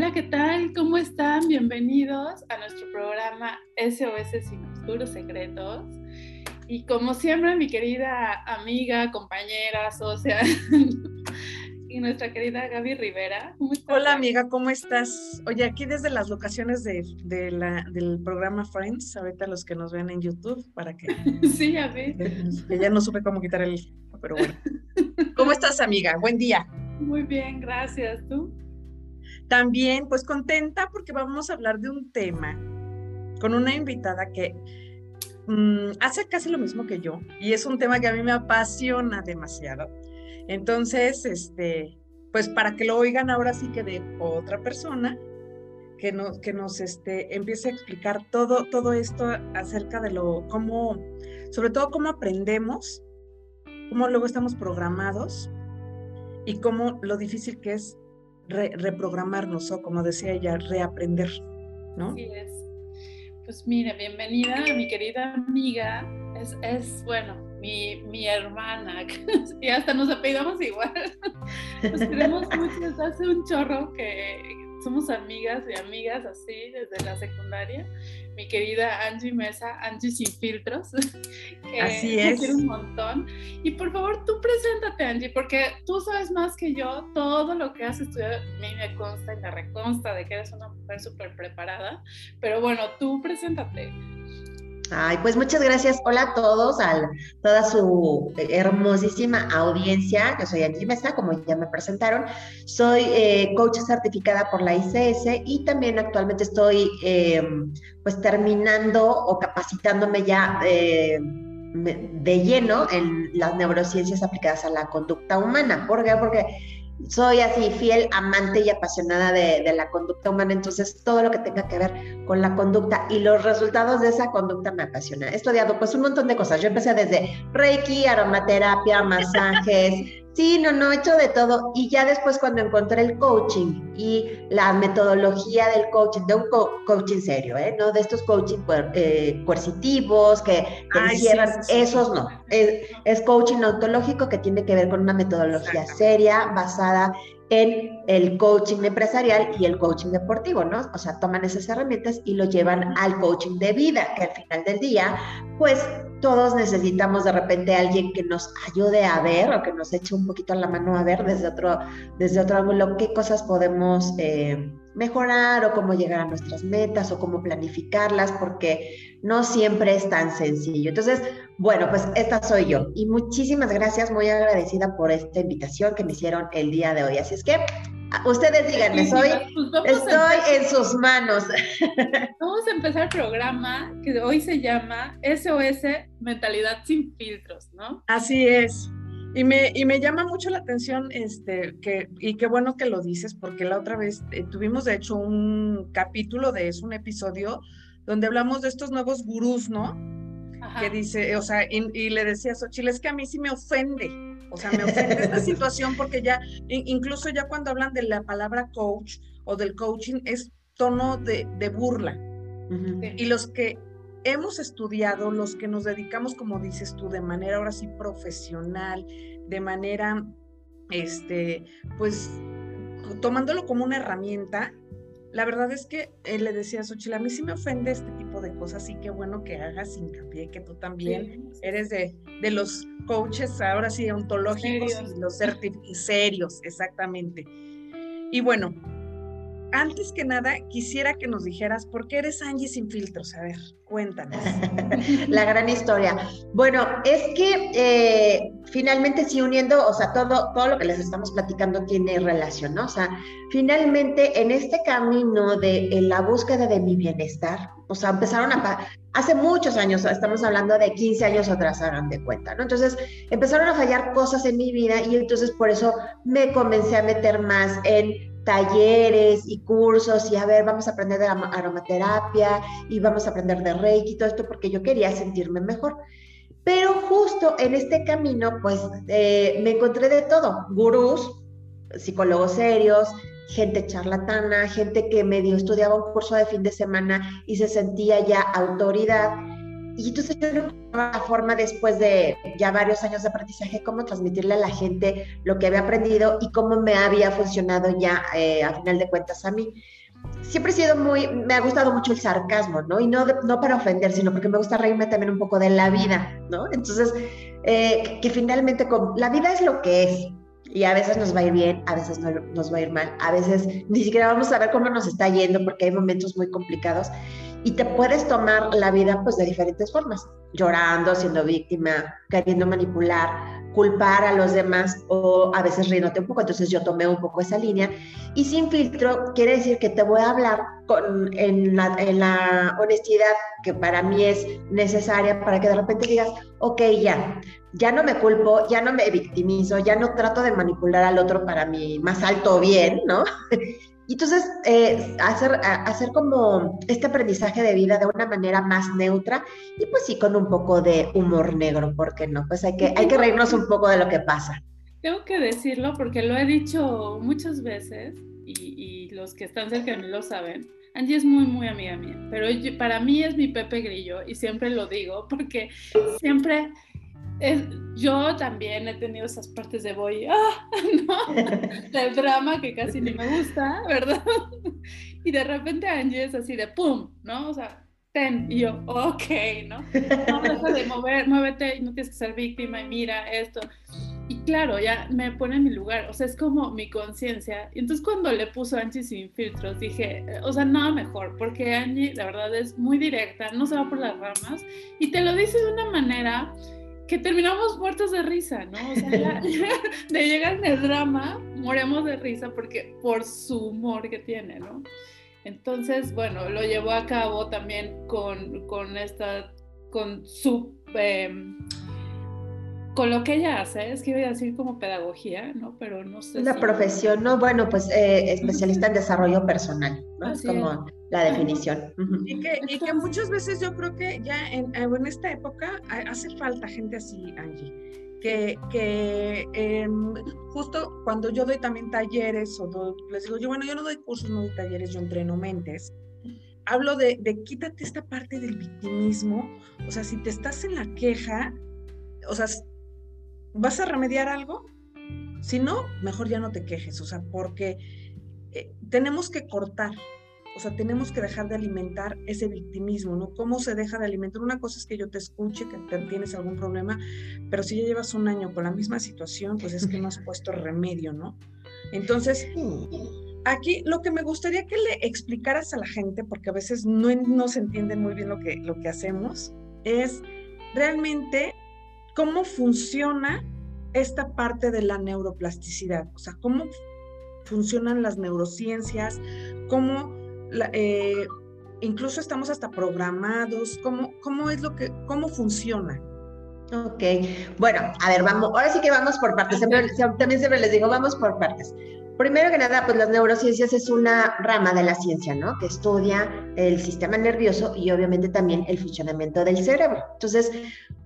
Hola, ¿qué tal? ¿Cómo están? Bienvenidos a nuestro programa SOS Sin Oscuros Secretos. Y como siempre, mi querida amiga, compañera, socia y nuestra querida Gaby Rivera. Hola amiga, ¿cómo estás? Oye, aquí desde las locaciones de, la, del programa Friends, ahorita los que nos ven en YouTube, para que... sí, a ver. Que ya no supe cómo quitar el... Pero bueno. ¿Cómo estás amiga? Buen día. Muy bien, gracias. ¿Tú? También, pues contenta porque vamos a hablar de un tema con una invitada que mm, hace casi lo mismo que yo y es un tema que a mí me apasiona demasiado. Entonces, este, pues para que lo oigan ahora sí que de otra persona que nos, que nos este, empiece a explicar todo, todo esto acerca de lo, cómo, sobre todo cómo aprendemos, cómo luego estamos programados y cómo lo difícil que es reprogramarnos o como decía ella, reaprender, ¿no? Sí es. Pues mira, bienvenida mi querida amiga, es, es bueno, mi, mi, hermana, y hasta nos apellidamos igual. Nos queremos mucho hace un chorro que somos amigas y amigas así desde la secundaria. Mi querida Angie Mesa, Angie sin filtros. Que así es. un montón. Y por favor, tú preséntate, Angie, porque tú sabes más que yo todo lo que has estudiado. A mí me consta y me reconsta de que eres una mujer súper preparada. Pero bueno, tú preséntate. Ay, pues muchas gracias. Hola a todos, a toda su hermosísima audiencia. Yo soy Angie Mesa, como ya me presentaron. Soy eh, coach certificada por la ICS y también actualmente estoy em, pues terminando o capacitándome ya eh, de lleno en las neurociencias aplicadas a la conducta humana. ¿Por qué? Porque soy así fiel amante y apasionada de, la conducta humana, entonces todo lo que tenga que ver con la conducta y los resultados de esa conducta me apasiona. He estudiado pues un montón de cosas. Yo empecé desde Reiki, aromaterapia, masajes, Sí, no, no, he hecho de todo. Y ya después cuando encontré el coaching y la metodología del coaching, de un coaching serio, ¿eh? No de estos coaching eh, coercitivos que, que esos no. Es, coaching ontológico que tiene que ver con una metodología seria, basada en el coaching empresarial y el coaching deportivo, ¿no? O sea, toman esas herramientas y lo llevan al coaching de vida, que al final del día, pues todos necesitamos de repente alguien que nos ayude a ver o que nos eche un poquito la mano a ver desde otro, desde otro ángulo qué cosas podemos eh, mejorar o cómo llegar a nuestras metas o cómo planificarlas, porque no siempre es tan sencillo. Entonces, bueno, pues esta soy yo y muchísimas gracias, muy agradecida por esta invitación que me hicieron el día de hoy. Así es que Ustedes díganme, soy, pues estoy en sus manos. Vamos a empezar el programa que hoy se llama SOS Mentalidad sin filtros, ¿no? Así es. Y me, y me llama mucho la atención, este, que, y qué bueno que lo dices, porque la otra vez eh, tuvimos de hecho un capítulo de eso, un episodio, donde hablamos de estos nuevos gurús, ¿no? Que dice, o sea, y, le decía a Xochitl, es que a mí sí me ofende o sea, me ofende esta situación porque ya, incluso ya cuando hablan de la palabra coach o del coaching, es tono de, burla. Y los que hemos estudiado, los que nos dedicamos, como dices tú, de manera ahora sí profesional, de manera, este, pues, tomándolo como una herramienta, la verdad es que eh, le decía a Xochitl, a mí sí me ofende este tipo de cosas, y qué bueno que hagas hincapié, que tú también eres de, de, los coaches, ahora sí, ontológicos y los serios, exactamente. Y bueno, antes que nada, quisiera que nos dijeras por qué eres Angie sin filtros. A ver, cuéntanos. La gran historia. Bueno, es que eh, finalmente sí uniendo, o sea, todo, todo lo que les estamos platicando tiene relación, ¿no? O sea, finalmente en este camino de la búsqueda de mi bienestar, o sea, empezaron a, hace muchos años, estamos hablando de 15 años atrás, hagan de cuenta, ¿no? Entonces, empezaron a fallar cosas en mi vida y entonces por eso me comencé a meter más en talleres y cursos y a ver, vamos a aprender de aromaterapia y vamos a aprender de Reiki y todo esto porque yo quería sentirme mejor. Pero justo en este camino, pues eh, me encontré de todo, gurús, psicólogos serios, gente charlatana, gente que medio estudiaba un curso de fin de semana y se sentía ya autoridad y entonces yo la forma después de ya varios años de aprendizaje, cómo transmitirle a la gente lo que había aprendido y cómo me había funcionado ya eh, a final de cuentas a mí. Siempre he sido muy, me ha gustado mucho el sarcasmo, ¿no? Y no, no para ofender, sino porque me gusta reírme también un poco de la vida, ¿no? Entonces, eh, que finalmente con, la vida es lo que es, y a veces nos va a ir bien, a veces no, nos va a ir mal, a veces ni siquiera vamos a ver cómo nos está yendo porque hay momentos muy complicados y te puedes tomar la vida pues de diferentes formas, llorando, siendo víctima, queriendo manipular, culpar a los demás o a veces riéndote un poco. Entonces yo tomé un poco esa línea y sin filtro quiere decir que te voy a hablar con, en, la, en la honestidad que para mí es necesaria para que de repente digas, ok, ya, ya no me culpo, ya no me victimizo, ya no trato de manipular al otro para mi más alto bien, ¿no? Y entonces, eh, hacer, hacer como este aprendizaje de vida de una manera más neutra y pues sí con un poco de humor negro, ¿por qué no? Pues hay que, hay que reírnos un poco de lo que pasa. Tengo que decirlo porque lo he dicho muchas veces y, y los que están cerca de mí lo saben. Angie es muy, muy amiga mía, pero para mí es mi Pepe Grillo y siempre lo digo porque siempre yo también he tenido esas partes de voy, ¡ah! ¿no? Del drama que casi ni me gusta, ¿verdad? Y de repente Angie es así de ¡pum! ¿no? O sea, ten. Y yo, ok, ¿no? No deja de mover, muévete no tienes que ser víctima y mira esto. Y claro, ya me pone en mi lugar, o sea, es como mi conciencia. Y entonces cuando le puso Angie sin filtros, dije, o sea, nada mejor, porque Angie, la verdad, es muy directa, no se va por las ramas y te lo dice de una manera que terminamos muertos de risa, ¿no? O sea, de llegar en el drama, moremos de risa porque por su humor que tiene, ¿no? Entonces, bueno, lo llevó a cabo también con, con esta, con su, em, con lo que ella hace, es que iba a decir como pedagogía, ¿no? Pero no sé. Una profesión, ¿no? Bueno, pues eh, especialista en desarrollo personal, ¿no? Es como la definición. Y que, y que, muchas veces yo creo que ya en, en, esta época hace falta gente así, Angie. Que, que eh, justo cuando yo doy también talleres, o les digo, yo, bueno, yo no doy cursos, no doy talleres, yo entreno mentes hablo de, de, quítate esta parte del victimismo, o sea, si te estás en la queja, o sea, ¿Vas a remediar algo? Si no, mejor ya no te quejes, o sea, porque eh, tenemos que cortar, o sea, tenemos que dejar de alimentar ese victimismo, ¿no? ¿Cómo se deja de alimentar? Una cosa es que yo te escuche, que tienes algún problema, pero si ya llevas un año con la misma situación, pues es que no has puesto remedio, ¿no? Entonces, aquí lo que me gustaría que le explicaras a la gente, porque a veces no, no se entiende muy bien lo que, lo que hacemos, es realmente cómo funciona esta parte de la neuroplasticidad, o sea, cómo funcionan las neurociencias, cómo eh, incluso estamos hasta programados, cómo, cómo es lo que, cómo funciona. Ok, bueno, a ver, vamos, ahora sí que vamos por partes, también siempre les digo, vamos por partes. Primero que nada, pues las neurociencias es una rama de la ciencia, ¿no? Que estudia el sistema nervioso y obviamente también el funcionamiento del cerebro. Entonces,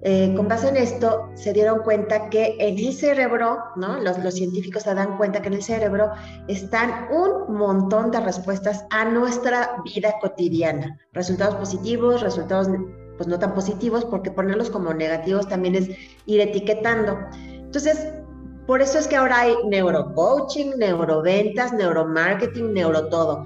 eh, con base en esto, se dieron cuenta que en el cerebro, ¿no? Los, los científicos se dan cuenta que en el cerebro están un montón de respuestas a nuestra vida cotidiana. Resultados positivos, resultados pues no tan positivos, porque ponerlos como negativos también es ir etiquetando. Entonces, por eso es que ahora hay neurocoaching, neuroventas, neuromarketing, neuro todo.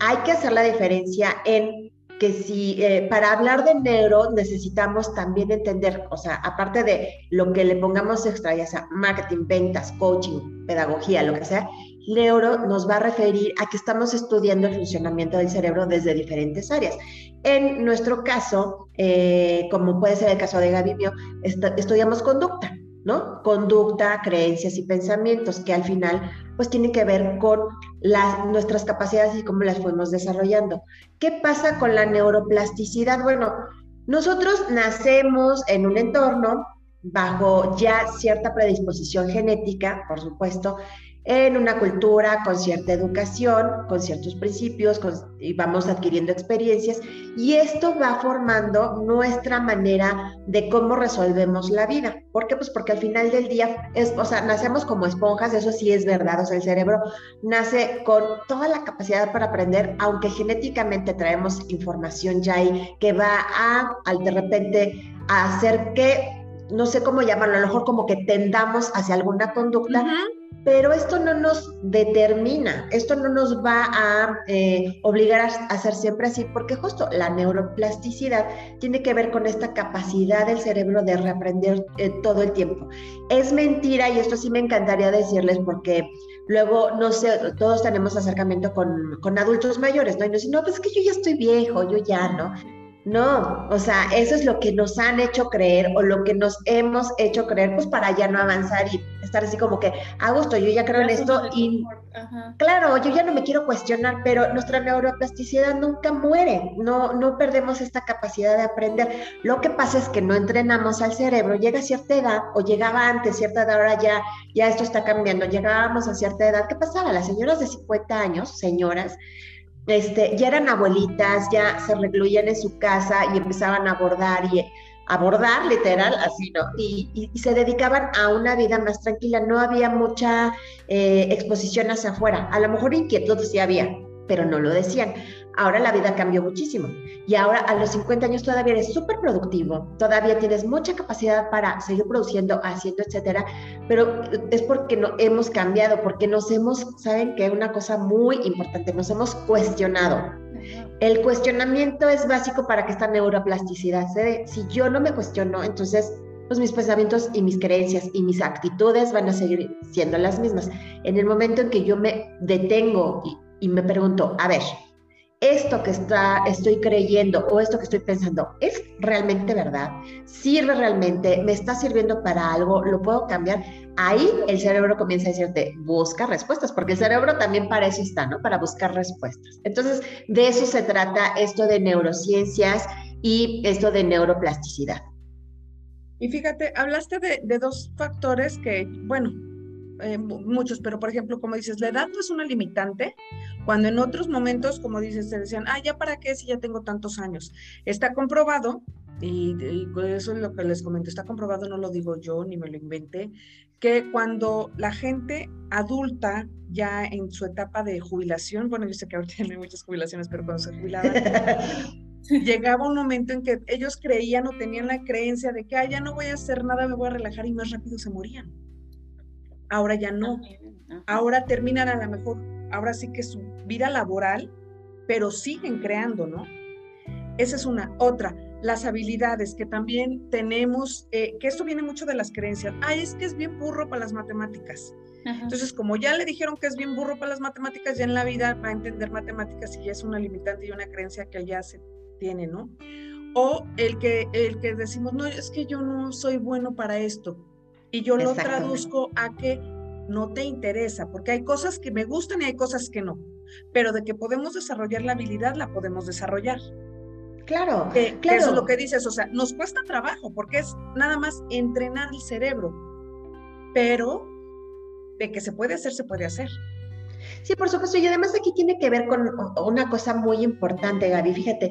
Hay que hacer la diferencia en que si eh, para hablar de neuro necesitamos también entender, o sea, aparte de lo que le pongamos extra, ya sea marketing, ventas, coaching, pedagogía, lo que sea, neuro nos va a referir a que estamos estudiando el funcionamiento del cerebro desde diferentes áreas. En nuestro caso, eh, como puede ser el caso de Gaby estudiamos conducta. ¿No? Conducta, creencias y pensamientos que al final pues tienen que ver con las, nuestras capacidades y cómo las fuimos desarrollando. ¿Qué pasa con la neuroplasticidad? Bueno, nosotros nacemos en un entorno bajo ya cierta predisposición genética, por supuesto, en una cultura con cierta educación, con ciertos principios, y vamos adquiriendo experiencias y esto va formando nuestra manera de cómo resolvemos la vida. ¿Por qué? Pues porque al final del día, es, o sea, nacemos como esponjas, eso sí es verdad, o sea, el cerebro nace con toda la capacidad para aprender, aunque genéticamente traemos información ya ahí que va a, al de repente, a hacer que no sé cómo llamarlo, a lo mejor como que tendamos hacia alguna conducta, pero esto no nos determina, esto no nos va a eh, obligar a, hacer siempre así, porque justo la neuroplasticidad tiene que ver con esta capacidad del cerebro de reaprender eh, todo el tiempo. Es mentira, y esto sí me encantaría decirles, porque luego, no sé, todos tenemos acercamiento con, con adultos mayores, ¿no? Y nos dicen, no, pues es que yo ya estoy viejo, yo ya, ¿no? No, o sea, eso es lo que nos han hecho creer o lo que nos hemos hecho creer, pues para ya no avanzar y estar así como que, a gusto, yo ya creo en esto y claro, yo ya no me quiero cuestionar, pero nuestra neuroplasticidad nunca muere, no, no perdemos esta capacidad de aprender. Lo que pasa es que no entrenamos al cerebro, llega a cierta edad o llegaba antes, cierta edad, ahora ya, ya esto está cambiando, llegábamos a cierta edad, ¿qué pasaba? Las señoras de 50 años, señoras, este, ya eran abuelitas, ya se recluían en su casa y empezaban a abordar y abordar literal, así, ¿no? Y, se dedicaban a una vida más tranquila, no había mucha eh, exposición hacia afuera, a lo mejor inquietud sí había, pero no lo decían. Ahora la vida cambió muchísimo y ahora a los 50 años todavía eres súper productivo, todavía tienes mucha capacidad para seguir produciendo, haciendo, etcétera, pero es porque no hemos cambiado, porque nos hemos, saben que una cosa muy importante, nos hemos cuestionado. El cuestionamiento es básico para que esta neuroplasticidad se dé. Si yo no me cuestiono, entonces pues mis pensamientos y mis creencias y mis actitudes van a seguir siendo las mismas. En el momento en que yo me detengo y, y me pregunto, a ver, esto que está, estoy creyendo o esto que estoy pensando, ¿es realmente verdad? ¿Sirve realmente? ¿Me está sirviendo para algo? ¿Lo puedo cambiar? Ahí el cerebro comienza a decirte, busca respuestas, porque el cerebro también para eso está, ¿no? Para buscar respuestas. Entonces, de eso se trata esto de neurociencias y esto de neuroplasticidad. Y fíjate, hablaste de, de dos factores que, bueno, eh, muchos, pero por ejemplo, como dices, la edad no es una limitante, cuando en otros momentos, como dices, se decían, ah, ya para qué si ya tengo tantos años. Está comprobado, y, eso es lo que les comento, está comprobado, no lo digo yo ni me lo inventé, que cuando la gente adulta, ya en su etapa de jubilación, bueno, yo sé que ahorita hay muchas jubilaciones, pero cuando se jubilaban, llegaba un momento en que ellos creían o tenían la creencia de que ah, ya no voy a hacer nada, me voy a relajar y más rápido se morían ahora ya no. Ahora terminan a lo mejor, ahora sí que su vida laboral, pero siguen creando, ¿no? Esa es una. Otra, las habilidades que también tenemos, eh, que esto viene mucho de las creencias. Ay, es que es bien burro para las matemáticas. Entonces, como ya le dijeron que es bien burro para las matemáticas, ya en la vida va a entender matemáticas y ya es una limitante y una creencia que ya se tiene, ¿no? O el que, el que decimos, no, es que yo no soy bueno para esto y yo lo traduzco a que no te interesa, porque hay cosas que me gustan y hay cosas que no, pero de que podemos desarrollar la habilidad, la podemos desarrollar. Claro, claro. Eso es lo que dices, o sea, nos cuesta trabajo porque es nada más entrenar el cerebro, pero de que se puede hacer, se puede hacer. Sí, por supuesto. Y además aquí tiene que ver con una cosa muy importante, Gaby. Fíjate,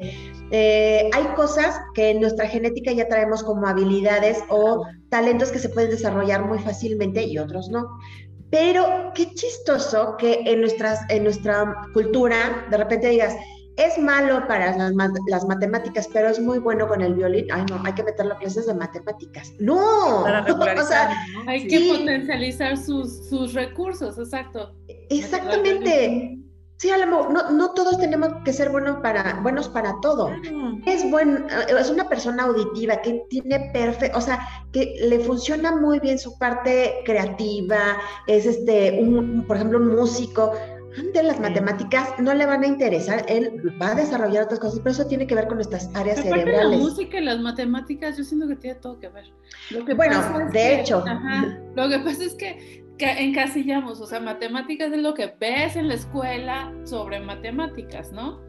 eh, hay cosas que en nuestra genética ya traemos como habilidades o talentos que se pueden desarrollar muy fácilmente y otros no. Pero qué chistoso que en, nuestras, en nuestra cultura de repente digas, es malo para las, las, matemáticas, pero es muy bueno con el violín. Ay, no, hay que meterlo a clases de matemáticas. No. Para. Hay que potencializar sus, sus, recursos, exacto. Exactamente. Sí, no, no todos tenemos que ser buenos para, buenos para todo. Es buen, es una persona auditiva que tiene perfecto, o sea, que le funciona muy bien su parte creativa, es este, un, por ejemplo, un músico de las matemáticas no le van a interesar, él va a desarrollar otras cosas, pero eso tiene que ver con nuestras áreas cerebrales. La música y las matemáticas, yo siento que tiene todo que ver. Lo que bueno, de hecho. lo que pasa es que, encasillamos, o sea, matemáticas es lo que ves en la escuela sobre matemáticas, ¿no?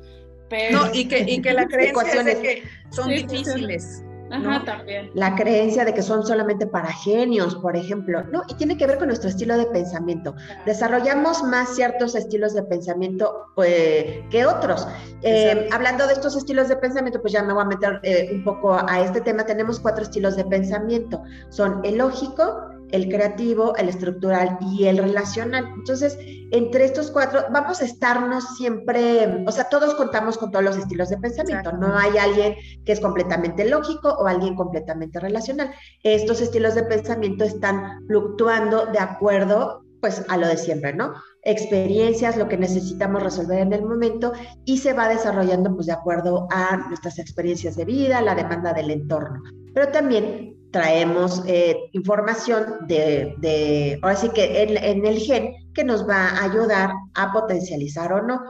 Pero, no, y que, y que la creencia es que son difíciles. Ajá, también. La creencia de que son solamente para genios, por ejemplo, ¿no? Y tiene que ver con nuestro estilo de pensamiento. Desarrollamos más ciertos estilos de pensamiento pues, que otros. Eh, hablando de estos estilos de pensamiento, pues ya me voy a meter eh, un poco a este tema. Tenemos cuatro estilos de pensamiento. Son el lógico, el creativo, el estructural y el relacional. Entonces, entre estos cuatro, vamos a estarnos siempre, o sea, todos contamos con todos los estilos de pensamiento. No hay alguien que es completamente lógico o alguien completamente relacional. Estos estilos de pensamiento están fluctuando de acuerdo, pues, a lo de siempre, ¿no? experiencias, lo que necesitamos resolver en el momento y se va desarrollando pues de acuerdo a nuestras experiencias de vida, la demanda del entorno. Pero también traemos eh, información de, de, ahora sí que en, el gen que nos va a ayudar a potencializar o no.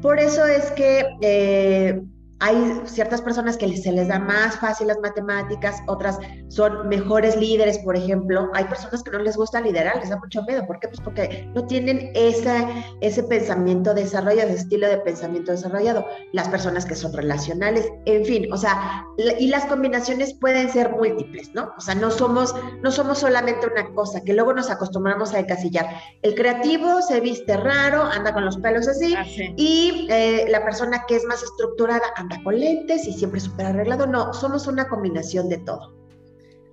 Por eso es que eh, hay ciertas personas que se les da más fácil las matemáticas, otras son mejores líderes, por ejemplo. Hay personas que no les gusta liderar, les da mucho miedo. ¿Por qué? Pues porque no tienen ese, ese pensamiento desarrollado, ese estilo de pensamiento desarrollado. Las personas que son relacionales, en fin, o sea, y las combinaciones pueden ser múltiples, ¿no? O sea, no somos, no somos solamente una cosa, que luego nos acostumbramos a encasillar. El creativo se viste raro, anda con los pelos así, ah, y eh, la persona que es más estructurada anda con lentes y siempre súper arreglado. No, somos una combinación de todo.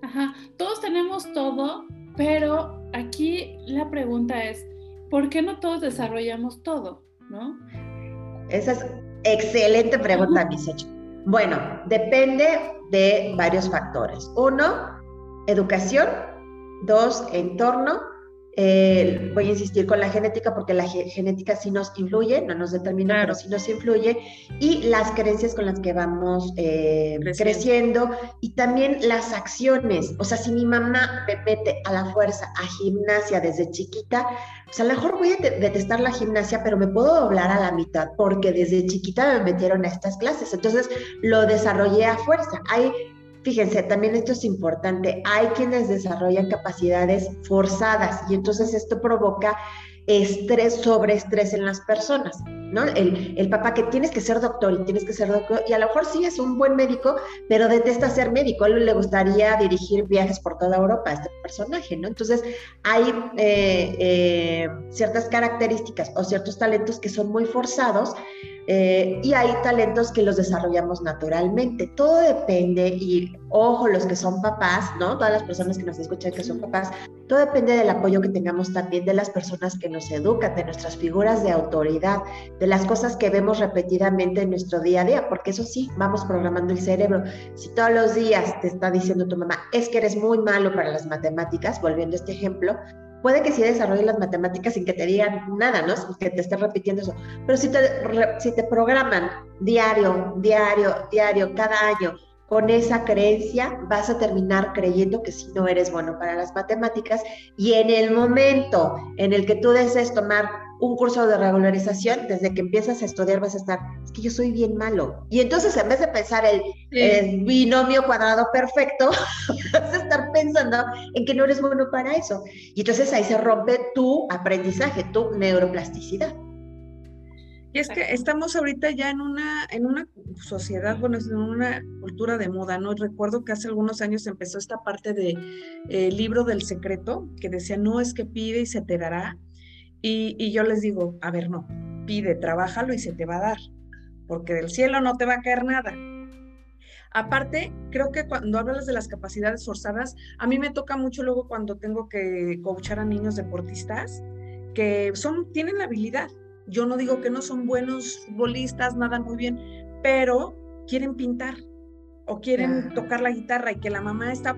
Ajá, todos tenemos todo, pero aquí la pregunta es, ¿por qué no todos desarrollamos todo? ¿No? Esa es excelente pregunta, Misecho. Bueno, depende de varios factores. Uno, educación. Dos, entorno. Eh, voy a insistir con la genética porque la genética sí nos influye, no nos determina, pero sí nos influye, y las creencias con las que vamos eh, creciendo. y también las acciones. O sea, si mi mamá me mete a la fuerza a gimnasia desde chiquita, pues a lo mejor voy a detestar la gimnasia, pero me puedo doblar a la mitad porque desde chiquita me metieron a estas clases. Entonces lo desarrollé a fuerza. Hay Fíjense, también esto es importante. Hay quienes desarrollan capacidades forzadas y entonces esto provoca estrés sobre estrés en las personas, ¿no? El, el, papá que tienes que ser doctor y tienes que ser doctor, y a lo mejor sí es un buen médico, pero detesta ser médico, a él le gustaría dirigir viajes por toda Europa, este personaje, ¿no? Entonces, hay eh, eh, ciertas características o ciertos talentos que son muy forzados eh, y hay talentos que los desarrollamos naturalmente. Todo depende, y ojo, los que son papás, ¿no? Todas las personas que nos escuchan que son papás, todo depende del apoyo que tengamos también de las personas que nos educan, de nuestras figuras de autoridad, de las cosas que vemos repetidamente en nuestro día a día, porque eso sí, vamos programando el cerebro. Si todos los días te está diciendo tu mamá, es que eres muy malo para las matemáticas, volviendo a este ejemplo, Puede que sí desarrolles las matemáticas sin que te digan nada, ¿no? Que te estén repitiendo eso. Pero si te, si te programan diario, diario, diario, cada año, con esa creencia, vas a terminar creyendo que si no eres bueno para las matemáticas y en el momento en el que tú desees tomar un curso de regularización, desde que empiezas a estudiar vas a estar, es que yo soy bien malo. Y entonces en vez de pensar el, binomio cuadrado perfecto, vas a estar pensando en que no eres bueno para eso. Y entonces ahí se rompe tu aprendizaje, tu neuroplasticidad. Y es que estamos ahorita ya en una, en una sociedad, bueno, en una cultura de moda, ¿no? Recuerdo que hace algunos años empezó esta parte de eh, libro del secreto, que decía, no es que pide y se te dará, y, yo les digo, a ver, no, pide, trabájalo y se te va a dar, porque del cielo no te va a caer nada. Aparte, creo que cuando hablas de las capacidades forzadas, a mí me toca mucho luego cuando tengo que coachar a niños deportistas que son, tienen la habilidad. Yo no digo que no son buenos futbolistas, nada muy bien, pero quieren pintar o quieren tocar la guitarra y que la mamá está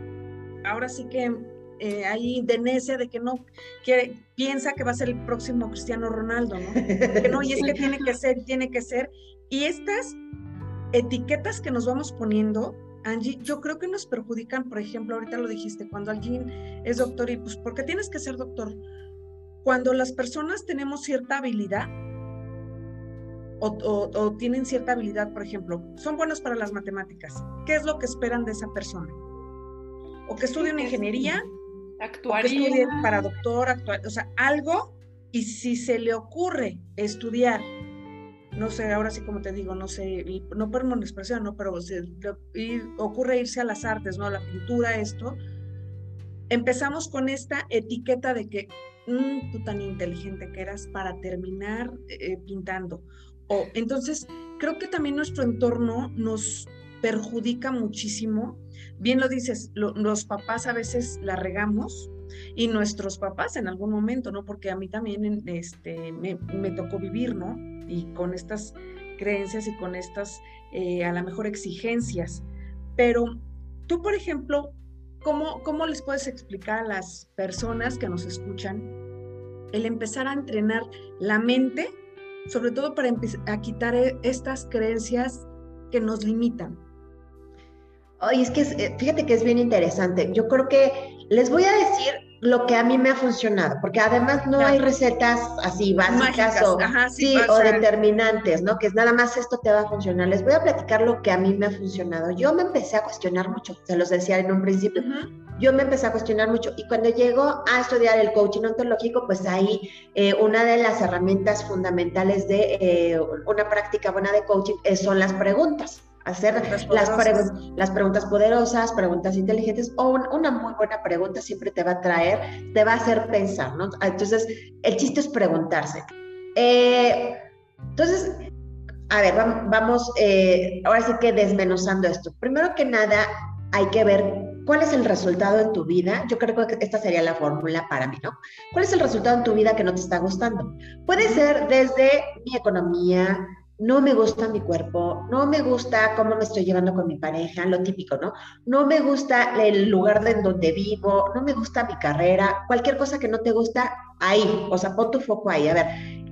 ahora sí que eh, ahí de necia de que no quiere, piensa que va a ser el próximo Cristiano Ronaldo, ¿no? Que no, y es que tiene que ser, tiene que ser. Y estas etiquetas que nos vamos poniendo, Angie, yo creo que nos perjudican, por ejemplo, ahorita lo dijiste, cuando alguien es doctor y pues, ¿por qué tienes que ser doctor? Cuando las personas tenemos cierta habilidad, o, tienen cierta habilidad, por ejemplo, son buenos para las matemáticas. ¿Qué es lo que esperan de esa persona? O que estudie una ingeniería Actuaría. para doctor, actuar, o sea, algo, y si se le ocurre estudiar no sé, ahora sí como te digo, no sé, no por una expresión, ¿no? Pero ocurre irse a las artes, ¿no? La pintura, esto. Empezamos con esta etiqueta de que mmm, tú tan inteligente que eras para terminar eh, pintando. O, entonces, creo que también nuestro entorno nos perjudica muchísimo. Bien lo dices, los papás a veces la regamos y nuestros papás en algún momento, ¿no? Porque a mí también este, me, tocó vivir, ¿no? Y con estas creencias y con estas, eh, a lo mejor, exigencias. Pero tú, por ejemplo, ¿cómo, ¿cómo les puedes explicar a las personas que nos escuchan el empezar a entrenar la mente, sobre todo para a quitar e, estas creencias que nos limitan? Oye, es que eh, fíjate que es bien interesante. Yo creo que les voy a decir lo que a mí me ha funcionado, porque además no hay recetas así básicas o, sí, o determinantes, ¿no? Que es nada más esto te va a funcionar. Les voy a platicar lo que a mí me ha funcionado. Yo me empecé a cuestionar mucho, se los decía en un principio. Yo me empecé a cuestionar mucho y cuando llego a estudiar el coaching ontológico, pues ahí eh, una de las herramientas fundamentales de eh, una práctica buena de coaching son las preguntas hacer las, las, preguntas poderosas, preguntas inteligentes o una muy buena pregunta siempre te va a traer, te va a hacer pensar, ¿no? Entonces, el chiste es preguntarse. Eh, entonces, a ver, vamos, eh, ahora sí que desmenuzando esto. Primero que nada, hay que ver cuál es el resultado en tu vida. Yo creo que esta sería la fórmula para mí, ¿no? ¿Cuál es el resultado en tu vida que no te está gustando? Puede ser desde mi economía, no me gusta mi cuerpo, no me gusta cómo me estoy llevando con mi pareja, lo típico, ¿no? No me gusta el lugar en donde vivo, no me gusta mi carrera, cualquier cosa que no te gusta, ahí, o sea, pon tu foco ahí, a ver,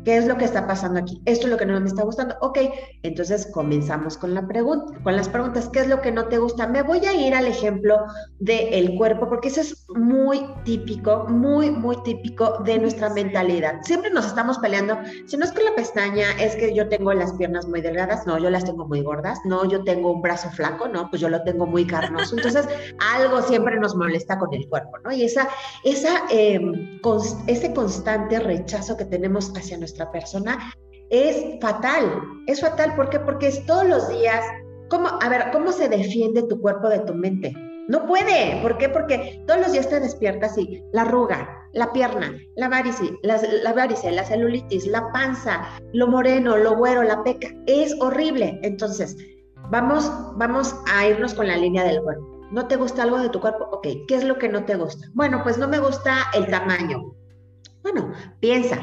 ¿Qué es lo que está pasando aquí? Esto es lo que no me está gustando. Ok, entonces comenzamos con la pregunta, con las preguntas. ¿Qué es lo que no te gusta? Me voy a ir al ejemplo del cuerpo, porque eso es muy típico, muy, muy típico de nuestra mentalidad. Siempre nos estamos peleando. Si no es con la pestaña, es que yo tengo las piernas muy delgadas, no, yo las tengo muy gordas, no, yo tengo un brazo flaco, no, pues yo lo tengo muy carnoso. Entonces, algo siempre nos molesta con el cuerpo, ¿no? Y esa, esa, em, ese constante rechazo que tenemos hacia nuestra persona es fatal. Es fatal, ¿por? Porque es todos los días, ¿cómo, a ver, ¿cómo se defiende tu cuerpo de tu mente? No puede. ¿Por qué? Porque todos los días te despiertas y la arruga, la pierna, la varice, la, la varice, la celulitis, la panza, lo moreno, lo güero, la peca. Es horrible. Entonces, vamos, vamos a irnos con la línea del cuerpo. ¿No te gusta algo de tu cuerpo? Ok, ¿qué es lo que no te gusta? Bueno, pues no me gusta el tamaño. Bueno, piensa,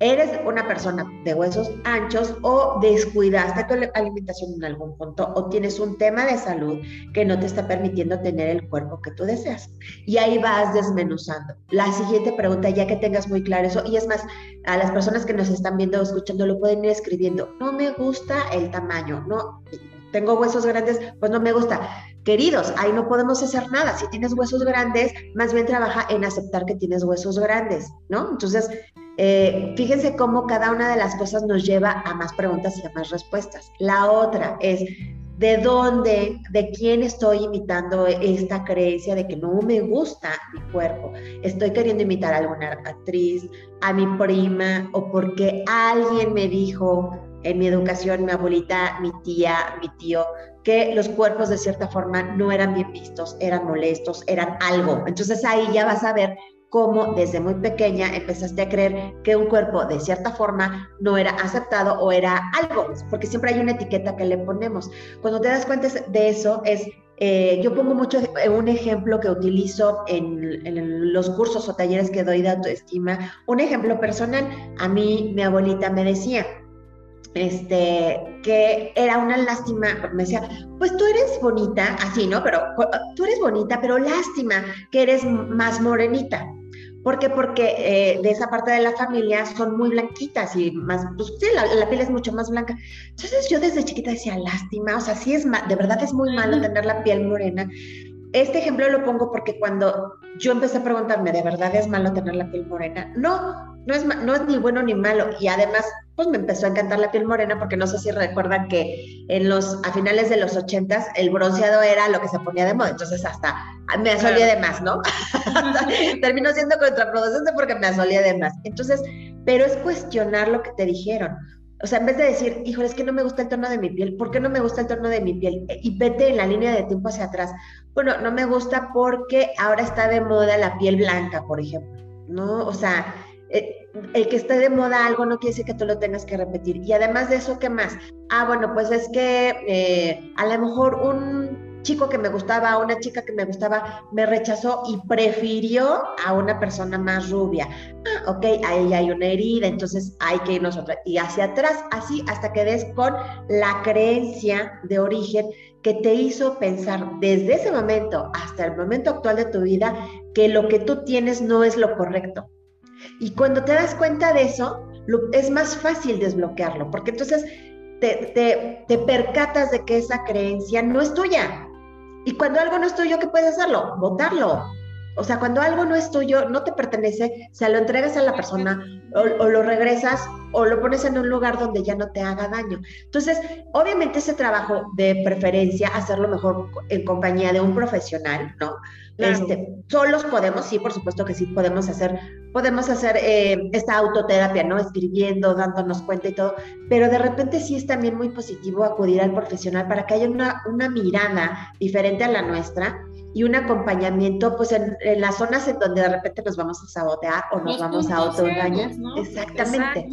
eres una persona de huesos anchos o descuidaste tu alimentación en algún punto o tienes un tema de salud que no te está permitiendo tener el cuerpo que tú deseas. Y ahí vas desmenuzando. La siguiente pregunta, ya que tengas muy claro eso, y es más, a las personas que nos están viendo o escuchando lo pueden ir escribiendo, no me gusta el tamaño, no, tengo huesos grandes, pues no me gusta. Queridos, ahí no podemos hacer nada. Si tienes huesos grandes, más bien trabaja en aceptar que tienes huesos grandes, ¿no? Entonces, eh, fíjense cómo cada una de las cosas nos lleva a más preguntas y a más respuestas. La otra es, ¿de dónde, de quién estoy imitando esta creencia de que no me gusta mi cuerpo? ¿Estoy queriendo imitar a alguna actriz, a mi prima, o porque alguien me dijo en mi educación, mi abuelita, mi tía, mi tío, que los cuerpos de cierta forma no eran bien vistos, eran molestos, eran algo. Entonces ahí ya vas a ver cómo desde muy pequeña empezaste a creer que un cuerpo de cierta forma no era aceptado o era algo, porque siempre hay una etiqueta que le ponemos. Cuando te das cuenta de eso es eh, yo pongo mucho un ejemplo que utilizo en, en, los cursos o talleres que doy de autoestima. Un ejemplo personal, a mí mi abuelita me decía, este, que era una lástima, me decía, pues tú eres bonita, así, ¿no? Pero tú eres bonita, pero lástima que eres más morenita. ¿Por qué? Porque eh, de esa parte de la familia son muy blanquitas y más, pues sí, la, piel es mucho más blanca. Entonces yo desde chiquita decía, lástima, o sea, sí es, de verdad es muy malo tener la piel morena. Este ejemplo lo pongo porque cuando yo empecé a preguntarme, ¿de verdad es malo tener la piel morena? No, no es, no es ni bueno ni malo. Y además, pues me empezó a encantar la piel morena porque no sé si recuerdan que en los, a finales de los ochentas el bronceado era lo que se ponía de moda. Entonces hasta me asolía de más, ¿no? Terminó siendo contraproducente porque me asolía de más. Entonces, pero es cuestionar lo que te dijeron. O sea, en vez de decir, híjole, es que no me gusta el tono de mi piel, ¿por qué no me gusta el tono de mi piel? Y vete en la línea de tiempo hacia atrás. Bueno, no me gusta porque ahora está de moda la piel blanca, por ejemplo, ¿no? O sea, eh, el que esté de moda algo no quiere decir que tú lo tengas que repetir. Y además de eso, ¿qué más? Ah, bueno, pues es que eh, a lo mejor un chico que me gustaba, una chica que me gustaba, me rechazó y prefirió a una persona más rubia. Ah, ok, ahí hay una herida, entonces hay que irnos otra. Y hacia atrás, así hasta que des con la creencia de origen que te hizo pensar desde ese momento hasta el momento actual de tu vida que lo que tú tienes no es lo correcto. Y cuando te das cuenta de eso, es más fácil desbloquearlo, porque entonces te, te, percatas de que esa creencia no es tuya, y cuando algo no es tuyo, ¿qué puedes hacerlo? Votarlo. O sea, cuando algo no es tuyo, no te pertenece, se lo entregas a la persona o, lo regresas o lo pones en un lugar donde ya no te haga daño. Entonces, obviamente ese trabajo de preferencia, hacerlo mejor en compañía de un profesional, ¿no? Este, solos podemos, sí, por supuesto que sí, podemos hacer, podemos hacer eh, esta autoterapia, ¿no? Escribiendo, dándonos cuenta y todo, pero de repente sí es también muy positivo acudir al profesional para que haya una, una mirada diferente a la nuestra y un acompañamiento, pues en, las zonas en donde de repente nos vamos a sabotear o nos vamos a autoengañar. Exactamente.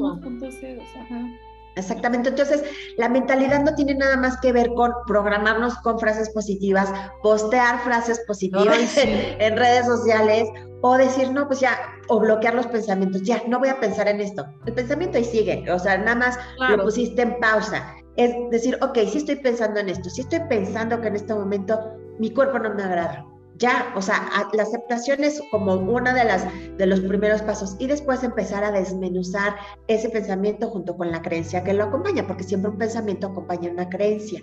Exactamente. Entonces, la mentalidad no tiene nada más que ver con programarnos con frases positivas, postear frases positivas en, redes sociales o decir, no, pues ya, o bloquear los pensamientos, ya, no voy a pensar en esto. El pensamiento ahí sigue, o sea, nada más lo pusiste en pausa. Es decir, ok, sí estoy pensando en esto, sí estoy pensando que en este momento mi cuerpo no me agrada ya, o sea, la aceptación es como una de las de los primeros pasos y después empezar a desmenuzar ese pensamiento junto con la creencia que lo acompaña, porque siempre un pensamiento acompaña una creencia.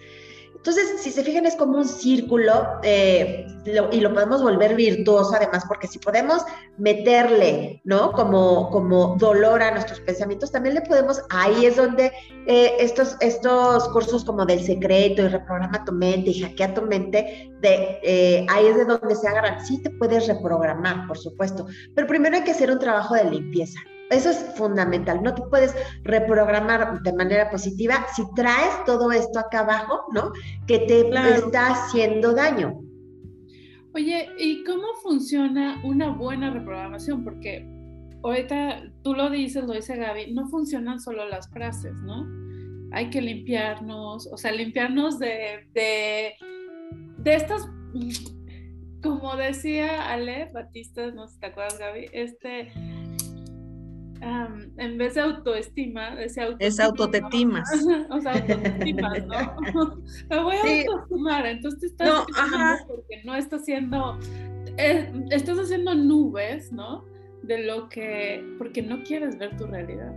Entonces, si se fijan, es como un círculo eh, y lo podemos volver virtuoso además, porque si podemos meterle, ¿no? Como, como dolor a nuestros pensamientos, también le podemos, ahí es donde eh, estos, estos cursos como del secreto y reprograma tu mente y hackea tu mente, de, eh, ahí es de donde se agarran. Sí te puedes reprogramar, por supuesto, pero primero hay que hacer un trabajo de limpieza. Eso es fundamental. No te puedes reprogramar de manera positiva si traes todo esto acá abajo, ¿no? Que te está haciendo daño. Oye, ¿y cómo funciona una buena reprogramación? Porque ahorita tú lo dices, lo dice Gaby, no funcionan solo las frases, ¿no? Hay que limpiarnos, o sea, limpiarnos de, de, de estas, como decía Ale Batista, no sé si te acuerdas, Gaby, este en vez de autoestima, decía autoestima. Es autotetimas. o sea, autotetimas, ¿no? Me voy a autoestimar, entonces te estás no, porque no estás haciendo, eh, estás haciendo nubes, ¿no? De lo que, porque no quieres ver tu realidad.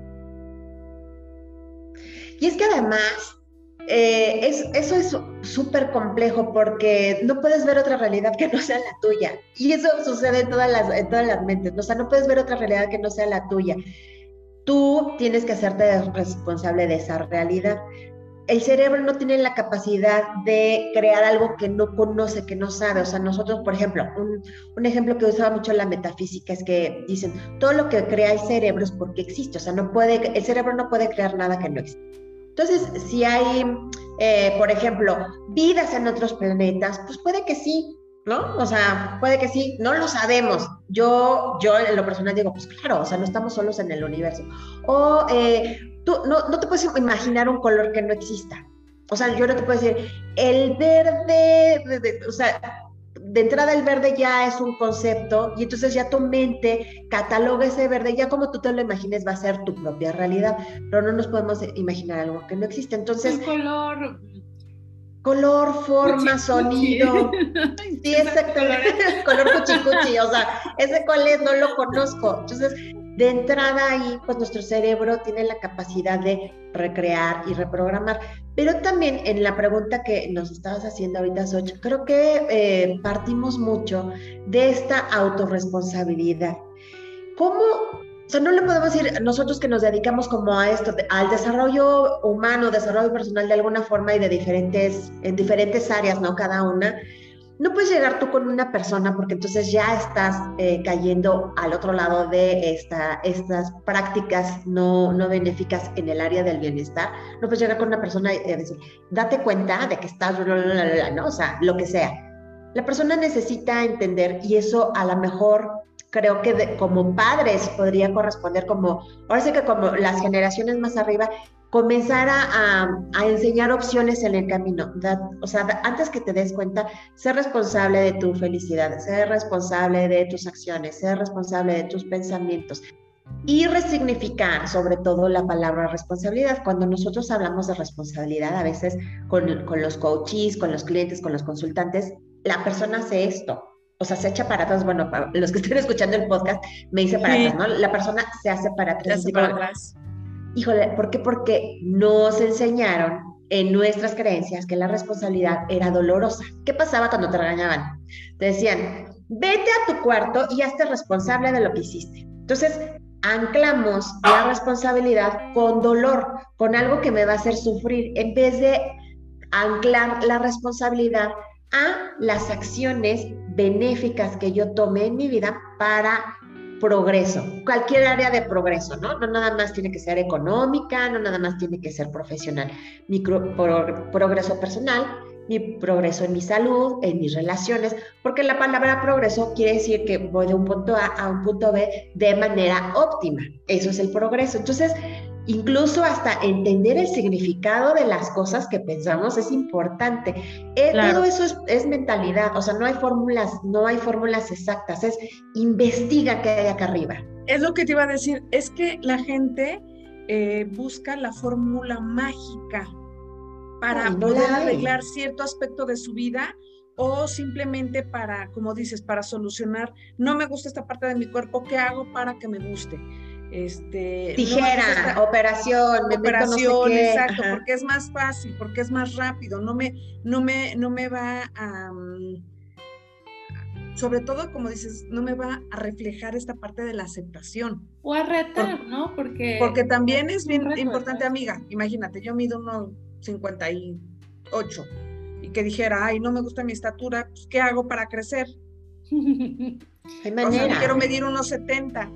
Y es que además, eh, es, eso es súper complejo porque no puedes ver otra realidad que no sea la tuya. Y eso sucede en todas las, mentes. O sea, no puedes ver otra realidad que no sea la tuya. Tú tienes que hacerte responsable de esa realidad. El cerebro no tiene la capacidad de crear algo que no conoce, que no sabe. O sea, nosotros, por ejemplo, un, un ejemplo que usaba mucho la metafísica es que dicen, todo lo que crea el cerebro es porque existe. O sea, no puede, el cerebro no puede crear nada que no existe. Entonces, si hay, eh, por ejemplo, vidas en otros planetas, pues puede que sí, ¿no? O sea, puede que sí, no lo sabemos. Yo, yo en lo personal digo, pues claro, o sea, no estamos solos en el universo. O eh, tú no, no te puedes imaginar un color que no exista. O sea, yo no te puedo decir, el verde, o sea, de entrada el verde ya es un concepto y entonces ya tu mente cataloga ese verde, ya como tú te lo imagines va a ser tu propia realidad, pero no nos podemos imaginar algo que no existe. Entonces... El color... Color, forma, sonido. Sí, exactamente. color cuchicuchi, o sea, ese cuál es, no lo conozco. Entonces, de entrada ahí, pues nuestro cerebro tiene la capacidad de recrear y reprogramar. Pero también en la pregunta que nos estabas haciendo ahorita, Soch, creo que eh, partimos mucho de esta autorresponsabilidad. ¿Cómo o sea, no le podemos decir nosotros que nos dedicamos como a esto, al desarrollo humano, desarrollo personal de alguna forma y de diferentes, en diferentes áreas, ¿no? Cada una. No puedes llegar tú con una persona porque entonces ya estás eh, cayendo al otro lado de esta, estas prácticas no, no benéficas en el área del bienestar. No puedes llegar con una persona y decir, date cuenta de que estás, ¿no? O sea, lo que sea. La persona necesita entender y eso a lo mejor creo que como padres podría corresponder como, ahora sí que como las generaciones más arriba, comenzar a, enseñar opciones en el camino. o sea, antes que te des cuenta, ser responsable de tu felicidad, ser responsable de tus acciones, ser responsable de tus pensamientos. Y resignificar sobre todo la palabra responsabilidad. Cuando nosotros hablamos de responsabilidad, a veces con, con los coaches, con los clientes, con los consultantes, la persona hace esto, o sea, se echa para atrás, bueno, para los que estén escuchando el podcast, me dice para atrás, ¿no? La persona se hace para atrás. Se hace para atrás. Híjole, ¿por qué? Porque nos enseñaron en nuestras creencias que la responsabilidad era dolorosa. ¿Qué pasaba cuando te regañaban? Te decían, vete a tu cuarto y hazte responsable de lo que hiciste. Entonces, anclamos la responsabilidad con dolor, con algo que me va a hacer sufrir, en vez de anclar la responsabilidad a las acciones benéficas que yo tome en mi vida para progreso, cualquier área de progreso, ¿no? No nada más tiene que ser económica, no nada más tiene que ser profesional. Mi progreso personal, mi progreso en mi salud, en mis relaciones, porque la palabra progreso quiere decir que voy de un punto A a un punto B de manera óptima. Eso es el progreso. Entonces, incluso hasta entender el significado de las cosas que pensamos es importante. Eh, todo eso es, mentalidad, o sea, no hay fórmulas, no hay fórmulas exactas, es investiga qué hay acá arriba. Es lo que te iba a decir, es que la gente eh, busca la fórmula mágica para poder arreglar cierto aspecto de su vida o simplemente para, como dices, para solucionar, no me gusta esta parte de mi cuerpo, ¿qué hago para que me guste? Este, Tijera, operación, operación, exacto, porque es más fácil, porque es más rápido, no me, no me, no me va a, mm, sobre todo, como dices, no me va a reflejar esta parte de la aceptación. O a retar, ¿no? Porque, porque también es bien importante, amiga, imagínate, yo mido unos 58 y que dijera, ay, no me gusta mi estatura, pues, ¿qué hago para crecer? o sea, quiero medir unos 70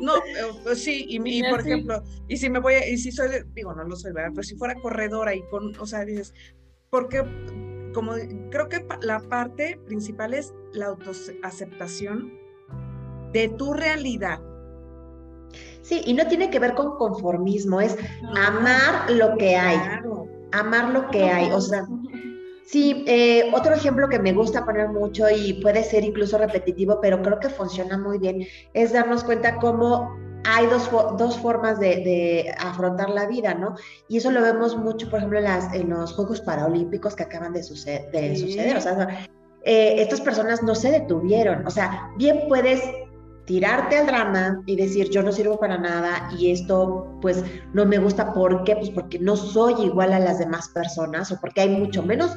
no, eh, pues sí, y, por ejemplo, y si me voy, y si soy, digo, no lo soy, ¿verdad? Pero si fuera corredora y con, o sea, dices, porque como creo que la parte principal es la autoaceptación de tu realidad. Sí, y no tiene que ver con conformismo, es amar lo que hay. Amar lo que hay, o sea, Sí, eh, otro ejemplo que me gusta poner mucho y puede ser incluso repetitivo, pero creo que funciona muy bien, es darnos cuenta cómo hay dos, dos formas de, afrontar la vida, ¿no? Y eso lo vemos mucho, por ejemplo, en, las, en los Juegos Paralímpicos que acaban de, suceder. De suceder. O sea, eh, estas personas no se detuvieron. O sea, bien puedes tirarte al drama y decir yo no sirvo para nada y esto pues no me gusta ¿por qué? Pues porque no soy igual a las demás personas o porque hay mucho menos,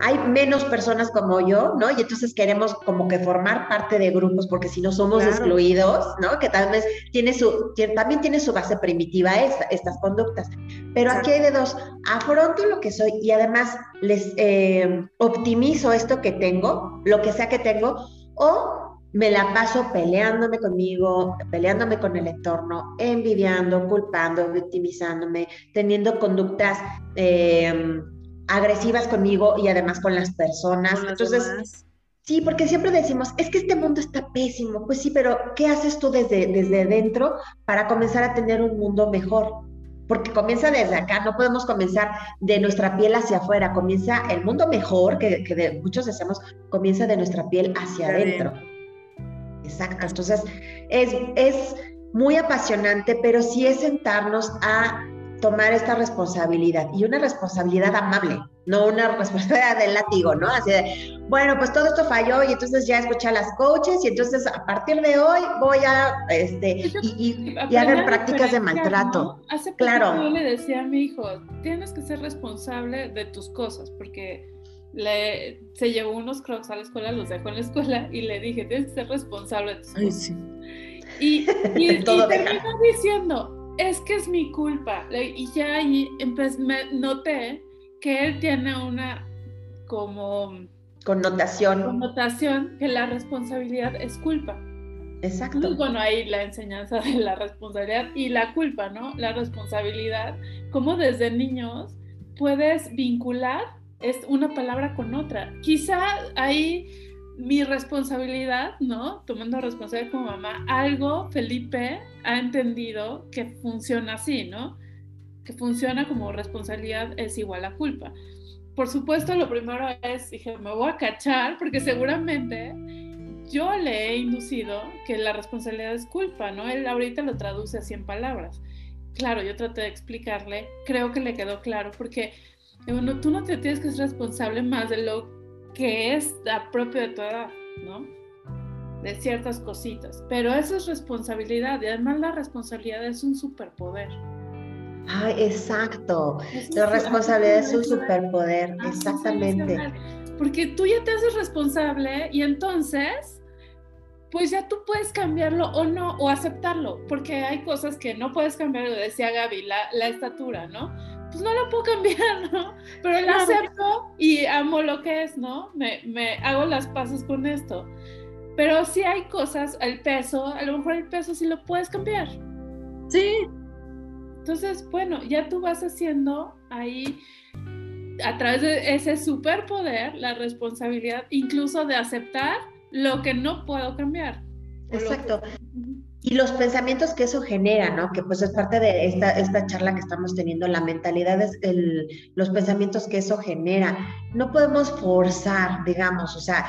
hay menos personas como yo, ¿no? Y entonces queremos como que formar parte de grupos porque si no somos excluidos, ¿no? Que tal vez tiene su, también tiene su base primitiva estas conductas. Pero aquí hay de dos, afronto lo que soy y además les eh, optimizo esto que tengo, lo que sea que tengo, o me la paso peleándome conmigo, peleándome con el entorno, envidiando, culpando, victimizándome, teniendo conductas em, agresivas conmigo y además con las personas. Entonces, sí, porque siempre decimos, es que este mundo está pésimo. Pues sí, pero ¿qué haces tú desde, desde dentro para comenzar a tener un mundo mejor? Porque comienza desde acá, no podemos comenzar de nuestra piel hacia afuera, comienza el mundo mejor, que, que muchos decimos, comienza de nuestra piel hacia adentro. Exacto. Entonces, es, es muy apasionante, pero sí es sentarnos a tomar esta responsabilidad y una responsabilidad amable, no una responsabilidad del látigo, ¿no? Así de, bueno, pues todo esto falló y entonces ya escuché a las coaches y entonces a partir de hoy voy a, este, y, y, hacer prácticas de maltrato. Hace claro. yo le decía a mi hijo, tienes que ser responsable de tus cosas, porque le, se llevó unos crocs a la escuela, los dejó en la escuela y le dije, tienes que ser responsable de Ay, sí. Y, y, y terminó diciendo, es que es mi culpa. Y ya ahí me noté que él tiene una como connotación. Connotación que la responsabilidad es culpa. Exacto. Entonces, bueno, ahí la enseñanza de la responsabilidad y la culpa, ¿no? La responsabilidad, como desde niños puedes vincular es una palabra con otra. Quizá ahí mi responsabilidad, ¿no? Tomando responsabilidad como mamá, algo Felipe ha entendido que funciona así, ¿no? Que funciona como responsabilidad es igual a culpa. Por supuesto, lo primero es, dije, me voy a cachar porque seguramente yo le he inducido que la responsabilidad es culpa, ¿no? Él ahorita lo traduce así en palabras. Claro, yo traté de explicarle, creo que le quedó claro porque bueno, tú no te tienes que ser responsable más de lo que es propio de tu edad, ¿no? De ciertas cositas. Pero eso es responsabilidad y además la responsabilidad es un superpoder. Ay, exacto. la responsabilidad es un superpoder, exactamente. Porque tú ya te haces responsable y entonces, pues ya tú puedes cambiarlo o no, o aceptarlo, porque hay cosas que no puedes cambiar, lo decía Gaby, la, la estatura, ¿no? Pues no lo puedo cambiar, ¿no? Pero lo acepto y amo lo que es, ¿no? Me, me hago las paces con esto. Pero sí hay cosas, el peso, a lo mejor el peso sí lo puedes cambiar. Sí. Entonces, bueno, ya tú vas haciendo ahí, a través de ese superpoder, la responsabilidad incluso de aceptar lo que no puedo cambiar. Exacto. Y los pensamientos que eso genera, ¿no? Que pues es parte de esta, esta charla que estamos teniendo, la mentalidad es el, los pensamientos que eso genera. No podemos forzar, digamos, o sea,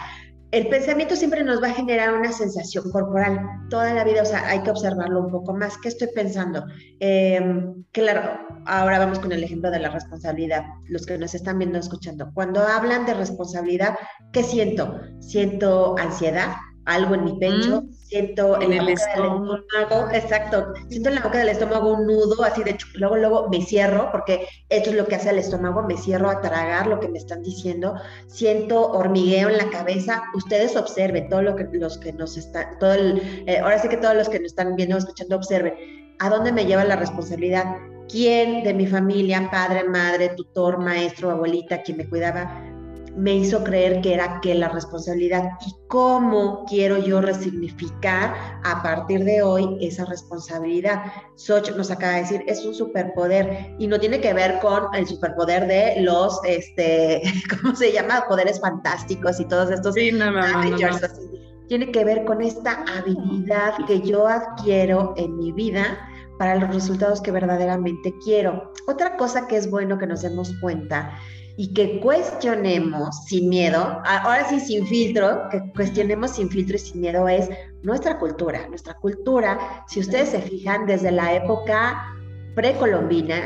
el pensamiento siempre nos va a generar una sensación corporal toda la vida, o sea, hay que observarlo un poco más. ¿Qué estoy pensando? Em, claro, ahora vamos con el ejemplo de la responsabilidad. Los que nos están viendo, escuchando, cuando hablan de responsabilidad, ¿qué siento? Siento ansiedad, algo en mi pecho, mm. Siento en, el estómago. exacto, siento en la boca del estómago un nudo, así de luego, luego me cierro, porque esto es lo que hace el estómago, me cierro a tragar lo que me están diciendo, siento hormigueo en la cabeza, ustedes observen, todo lo que los que nos están, todo el, eh, ahora sí que todos los que nos están viendo, escuchando, observen, ¿a dónde me lleva la responsabilidad? ¿Quién de mi familia, padre, madre, tutor, maestro, abuelita, quien me cuidaba, me hizo creer que era que la responsabilidad y cómo quiero yo resignificar a partir de hoy esa responsabilidad. Soch nos acaba de decir, es un superpoder y no tiene que ver con el superpoder de los, este, ¿cómo se llama? Poderes fantásticos y todos estos sí, no, Tiene que ver con esta habilidad que yo adquiero en mi vida para los resultados que verdaderamente quiero. Otra cosa que es bueno que nos demos cuenta y que cuestionemos sin miedo, ahora sí sin filtro, que cuestionemos sin filtro y sin miedo es nuestra cultura. Nuestra cultura, si ustedes se fijan, desde la época precolombina,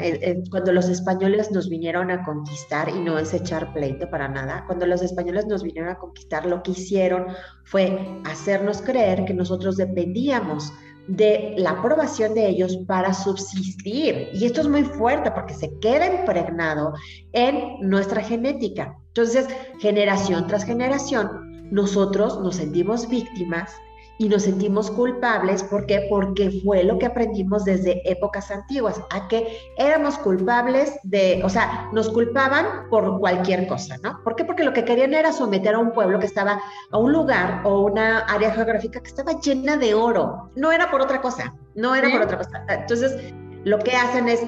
cuando los españoles nos vinieron a conquistar, y no es echar pleito para nada, cuando los españoles nos vinieron a conquistar, lo que hicieron fue hacernos creer que nosotros dependíamos de la aprobación de ellos para subsistir. Y esto es muy fuerte porque se queda impregnado en nuestra genética. Entonces, generación tras generación, nosotros nos sentimos víctimas y nos sentimos culpables. ¿Por qué? Porque fue lo que aprendimos desde épocas antiguas, a que éramos culpables de, o sea, nos culpaban por cualquier cosa, ¿no? ¿Por qué? Porque lo que querían era someter a un pueblo que estaba, a un lugar o una área geográfica que estaba llena de oro. No era por otra cosa, no era por otra cosa. Entonces, lo que hacen es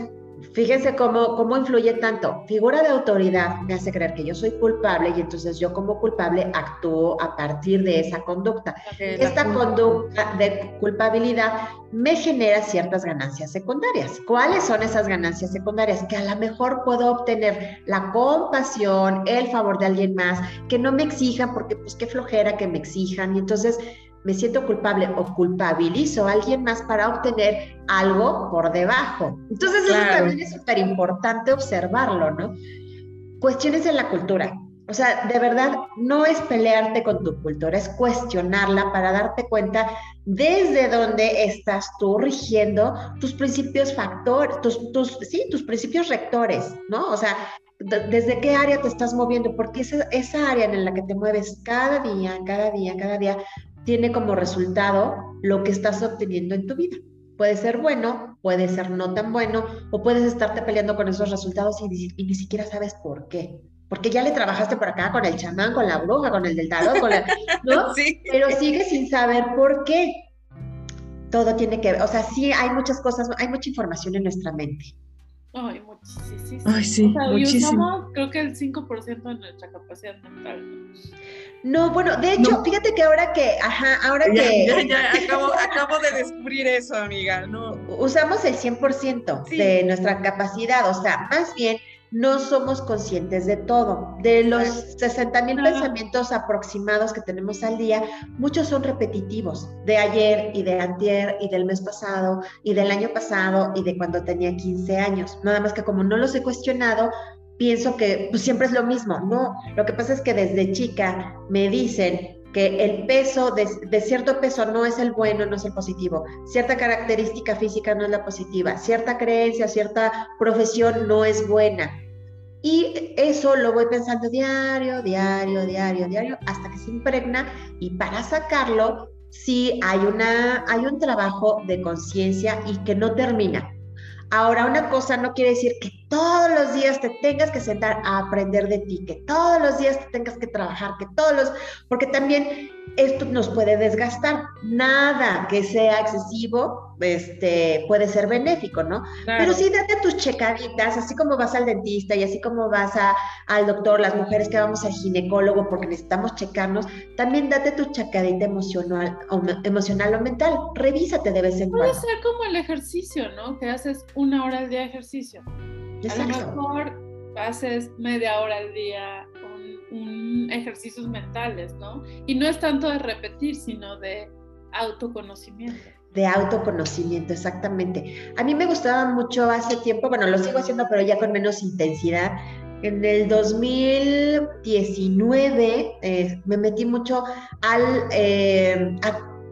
Fíjense cómo, cómo influye tanto. Figura de autoridad me hace creer que yo soy culpable y entonces yo como culpable actúo a partir de esa conducta. Esta conducta de culpabilidad me genera ciertas ganancias secundarias. ¿Cuáles son esas ganancias secundarias? Que a lo mejor puedo obtener la compasión, el favor de alguien más, que no me exijan porque pues qué flojera que me exijan y entonces me siento culpable o culpabilizo a alguien más para obtener algo por debajo. Entonces eso también es súper importante observarlo, ¿no? Cuestiones en la cultura. O sea, de verdad, no es pelearte con tu cultura, es cuestionarla para darte cuenta desde dónde estás tú rigiendo tus principios factores, tus, tus, sí, tus principios rectores, ¿no? O sea, desde qué área te estás moviendo, porque esa, esa área en la que te mueves cada día, cada día, cada día, tiene como resultado lo que estás obteniendo en tu vida. Puede ser bueno, puede ser no tan bueno, o puedes estarte peleando con esos resultados y, ni siquiera sabes por qué. porque ya le trabajaste por acá con el chamán, con la bruja, con el del tarot, con la, ¿no? Sí. Pero sigues sin saber por qué. Todo tiene que ver, o sea, sí hay muchas cosas, hay mucha información en nuestra mente. Ay, muchísimo. Ay, sí, muchísimo. creo que el 5% de nuestra capacidad mental. No, bueno, de hecho, fíjate que ahora que, ajá, ahora que... Ya, ya, acabo, acabo, de descubrir eso, amiga, ¿no? Usamos el 100% de nuestra capacidad, o sea, más bien no somos conscientes de todo. De los 60 mil pensamientos aproximados que tenemos al día, muchos son repetitivos, de ayer y de antier y del mes pasado y del año pasado y de cuando tenía 15 años. Nada más que como no los he cuestionado, pienso que pues, siempre es lo mismo. No, lo que pasa es que desde chica me dicen que el peso de, de, cierto peso no es el bueno, no es el positivo, cierta característica física no es la positiva, cierta creencia, cierta profesión no es buena. Y eso lo voy pensando diario, diario, diario, diario, hasta que se impregna y para sacarlo, sí hay, una, hay un trabajo de conciencia y que no termina. Ahora, una cosa no quiere decir que todos los días te tengas que sentar a aprender de ti, que todos los días te tengas que trabajar, que todos los, porque también esto nos puede desgastar. Nada que sea excesivo este, puede ser benéfico, ¿no? Pero sí date tus checaditas, así como vas al dentista y así como vas a, al doctor, las mujeres que vamos al ginecólogo porque necesitamos checarnos, también date tu checadita emocional o, emocional o mental. Revísate de vez en cuando. Puede ser como el ejercicio, ¿no? Que haces una hora al día de ejercicio. A lo mejor haces media hora al día un, ejercicios mentales, ¿no? Y no es tanto de repetir, sino de autoconocimiento. De autoconocimiento, exactamente. A mí me gustaba mucho hace tiempo, bueno, lo sigo haciendo, pero ya con menos intensidad. En el 2019 eh, me metí mucho al, eh,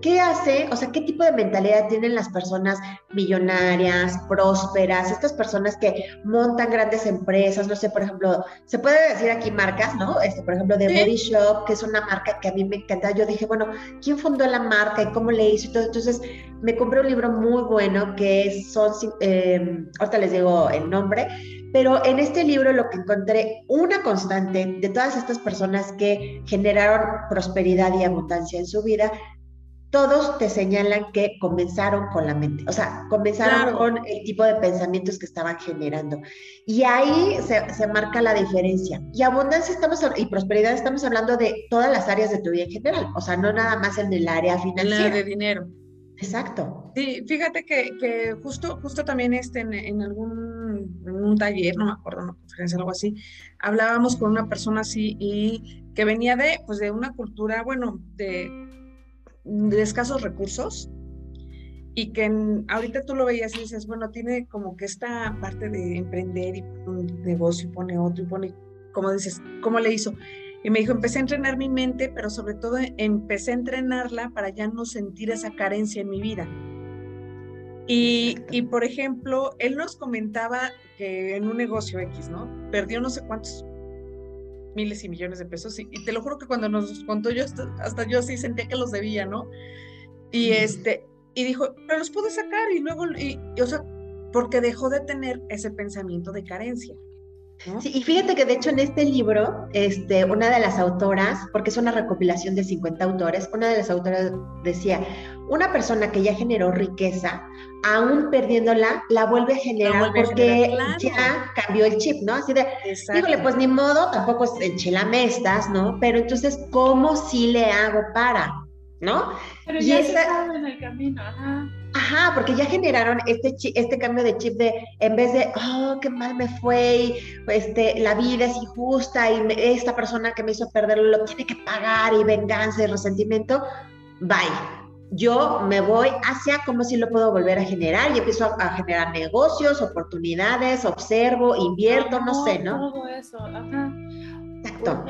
¿Qué hace, o sea, qué tipo de mentalidad tienen las personas millonarias, prósperas, estas personas que montan grandes empresas? No sé, por ejemplo, se puede decir aquí marcas, ¿no? Este, por ejemplo, de Body Shop, que es una marca que a mí me encanta. Yo dije, bueno, ¿quién fundó la marca y cómo le hizo? Entonces, me compré un libro muy bueno que son, eh, ahorita les digo el nombre, pero en este libro lo que encontré, una constante de todas estas personas que generaron prosperidad y abundancia en su vida, todos te señalan que comenzaron con la mente, o sea, comenzaron con el tipo de pensamientos que estaban generando. Y ahí se, marca la diferencia. Y abundancia estamos, y prosperidad estamos hablando de todas las áreas de tu vida en general, o sea, no nada más en el área financiera. de dinero. Exacto. Sí, fíjate que, justo, justo también este, en, algún un taller, no me acuerdo, una conferencia, algo así, hablábamos con una persona así y que venía de, pues, de una cultura, bueno, de de escasos recursos y que ahorita tú lo veías y dices, bueno, tiene como que esta parte de emprender y un negocio y pone otro y pone, como dices, ¿cómo le hizo? Y me dijo, empecé a entrenar mi mente, pero sobre todo empecé a entrenarla para ya no sentir esa carencia en mi vida. Y, y, por ejemplo, él nos comentaba que en un negocio X, ¿no? Perdió no sé cuántos miles y millones de pesos. Y, te lo juro que cuando nos contó yo, hasta, yo sí sentía que los debía, ¿no? Y este, y dijo, pero los pude sacar y luego, y, o sea, porque dejó de tener ese pensamiento de carencia. Sí, y fíjate que de hecho en este libro, este, una de las autoras, porque es una recopilación de 50 autores, una de las autoras decía, una persona que ya generó riqueza, aún perdiéndola, la vuelve a generar porque ya cambió el chip, ¿no? Así de, híjole, pues ni modo, tampoco es enchilamestas, ¿no? Pero entonces, ¿cómo sí le hago para? ¿No? Pero ya esa... en el camino, ajá. Ajá, porque ya generaron este, este cambio de chip de, en vez de, oh, qué mal me fue, y, este, la vida es injusta y esta persona que me hizo perderlo lo tiene que pagar y venganza y resentimiento, bye yo me voy hacia cómo si lo puedo volver a generar y empiezo a, generar negocios, oportunidades, observo, invierto, no, sé, ¿no? Todo eso, ajá. Exacto.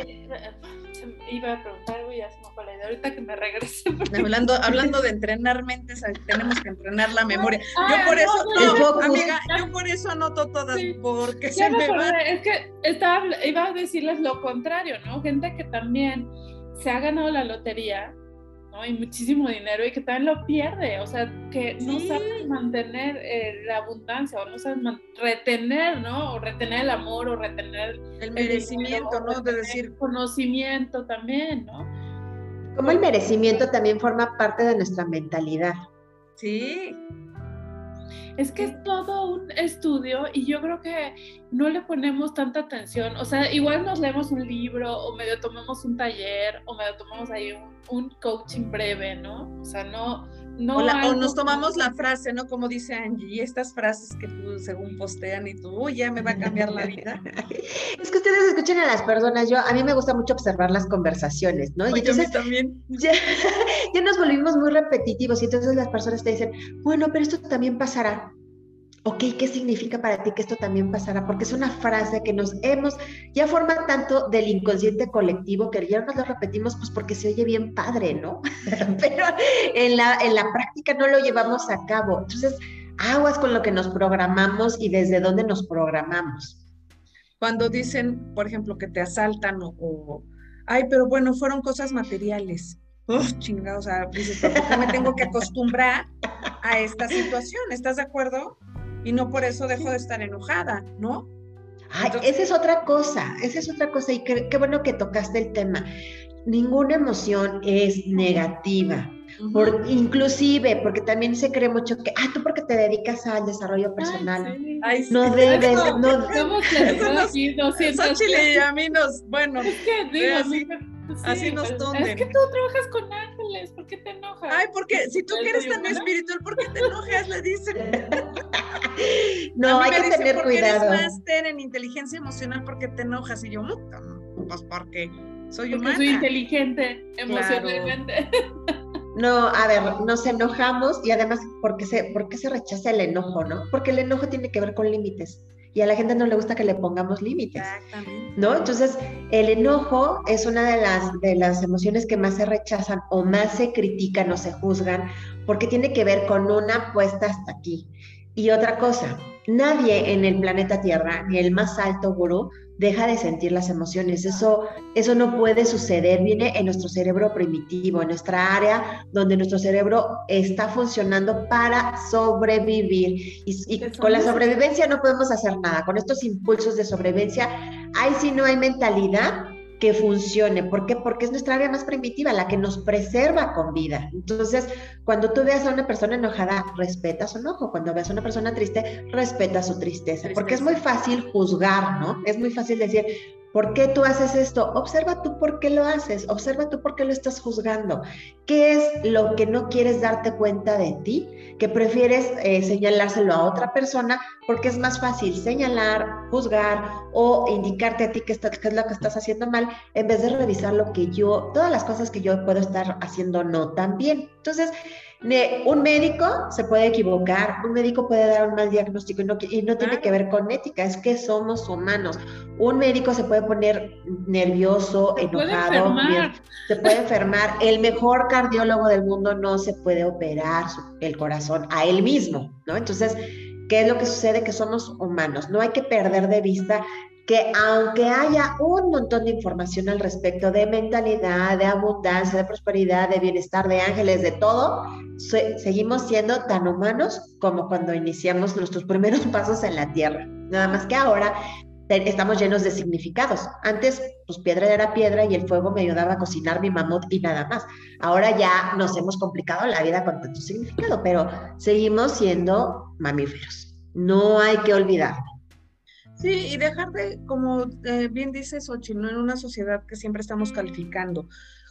Iba a preguntar algo y ya se me fue la idea. Ahorita que me regrese. Hablando, hablando de entrenar mentes, tenemos que entrenar la memoria. yo por eso, no, amiga, yo por eso anoto todas, porque se me, va. Es que estaba, iba a decirles lo contrario, ¿no? Gente que también se ha ganado la lotería ¿no? Y muchísimo dinero y que también lo pierde, o sea, que no sabe mantener eh, la abundancia o no sabe retener, ¿no? O retener el amor o retener el merecimiento, ¿no? De decir conocimiento también, ¿no? Como el merecimiento también forma parte de nuestra mentalidad. Sí, es que es todo un estudio y yo creo que no le ponemos tanta atención. O sea, igual nos leemos un libro o medio tomamos un taller o medio tomamos ahí un, un coaching breve, ¿no? O sea, no, no o, nos tomamos la frase, ¿no? Como dice Angie, y estas frases que tú según postean y tú, uy, ya me va a cambiar la vida. es que ustedes escuchen a las personas, yo, a mí me gusta mucho observar las conversaciones, ¿no? Y entonces también. Ya, ya nos volvimos muy repetitivos y entonces las personas te dicen, bueno, pero esto también pasará ok, ¿qué significa para ti que esto también pasará? Porque es una frase que nos hemos, ya forma tanto del inconsciente colectivo que ya nos lo repetimos pues porque se oye bien padre, ¿no? Pero en la, en la práctica no lo llevamos a cabo. Entonces, aguas con lo que nos programamos y desde dónde nos programamos. Cuando dicen, por ejemplo, que te asaltan o, ay, pero bueno, fueron cosas materiales. Uf, chingados, o sea, dices, ¿por qué me tengo que acostumbrar a esta situación? ¿Estás de acuerdo? Y no por eso dejo de estar enojada, ¿no? Ay, esa es otra cosa, esa es otra cosa y qué, bueno que tocaste el tema. Ninguna emoción es negativa. Por, inclusive, porque también se cree mucho que, ah, tú porque te dedicas al desarrollo personal, no debes, no, y a mí nos, bueno, es que digo, así, así nos Es que tú trabajas con ángeles, ¿por qué te enojas? Ay, porque si tú quieres tan espiritual, ¿por qué te enojas? Le dicen. no, hay que tener cuidado. Eres máster en inteligencia emocional, ¿por qué te enojas? Y yo, pues porque soy humana. soy inteligente emocionalmente. No, a ver, nos enojamos y además, ¿por qué, se, ¿por qué se rechaza el enojo, no? Porque el enojo tiene que ver con límites y a la gente no le gusta que le pongamos límites. ¿No? Entonces, el enojo es una de las, de las emociones que más se rechazan o más se critican o se juzgan porque tiene que ver con una puesta hasta aquí. Y otra cosa, nadie en el planeta Tierra, ni el más alto gurú, deja de sentir las emociones. Eso, eso no puede suceder. Viene en nuestro cerebro primitivo, en nuestra área donde nuestro cerebro está funcionando para sobrevivir. Y, con la sobrevivencia no podemos hacer nada. Con estos impulsos de sobrevivencia, ahí sí no hay mentalidad que funcione. ¿Por qué? Porque es nuestra área más primitiva, la que nos preserva con vida. Entonces, cuando tú veas a una persona enojada, respeta su enojo. Cuando veas a una persona triste, respeta su tristeza. Porque es muy fácil juzgar, ¿no? Es muy fácil decir, ¿Por qué tú haces esto? Observa tú por qué lo haces, observa tú por qué lo estás juzgando. ¿Qué es lo que no quieres darte cuenta de ti? Que prefieres eh, señalárselo a otra persona porque es más fácil señalar, juzgar o indicarte a ti qué, es lo que estás haciendo mal en vez de revisar lo que yo, todas las cosas que yo puedo estar haciendo no tan bien. Entonces, un médico se puede equivocar, un médico puede dar un mal diagnóstico y no, y no tiene que ver con ética, es que somos humanos. Un médico se puede poner nervioso, enojado, se puede enfermar. El mejor cardiólogo del mundo no se puede operar el corazón a él mismo, ¿no? Entonces, ¿qué es lo que sucede? Que somos humanos. No hay que perder de vista que aunque haya un montón de información al respecto de mentalidad, de abundancia, de prosperidad, de bienestar, de ángeles, de todo, seguimos siendo tan humanos como cuando iniciamos nuestros primeros pasos en la Tierra. Nada más que ahora estamos llenos de significados. Antes, pues piedra era piedra y el fuego me ayudaba a cocinar mi mamut y nada más. Ahora ya nos hemos complicado la vida con tanto significado, pero seguimos siendo mamíferos. No hay que olvidarlo. Sí, y dejar de, como eh, bien dices, Xochitl, ¿no? en una sociedad que siempre estamos calificando.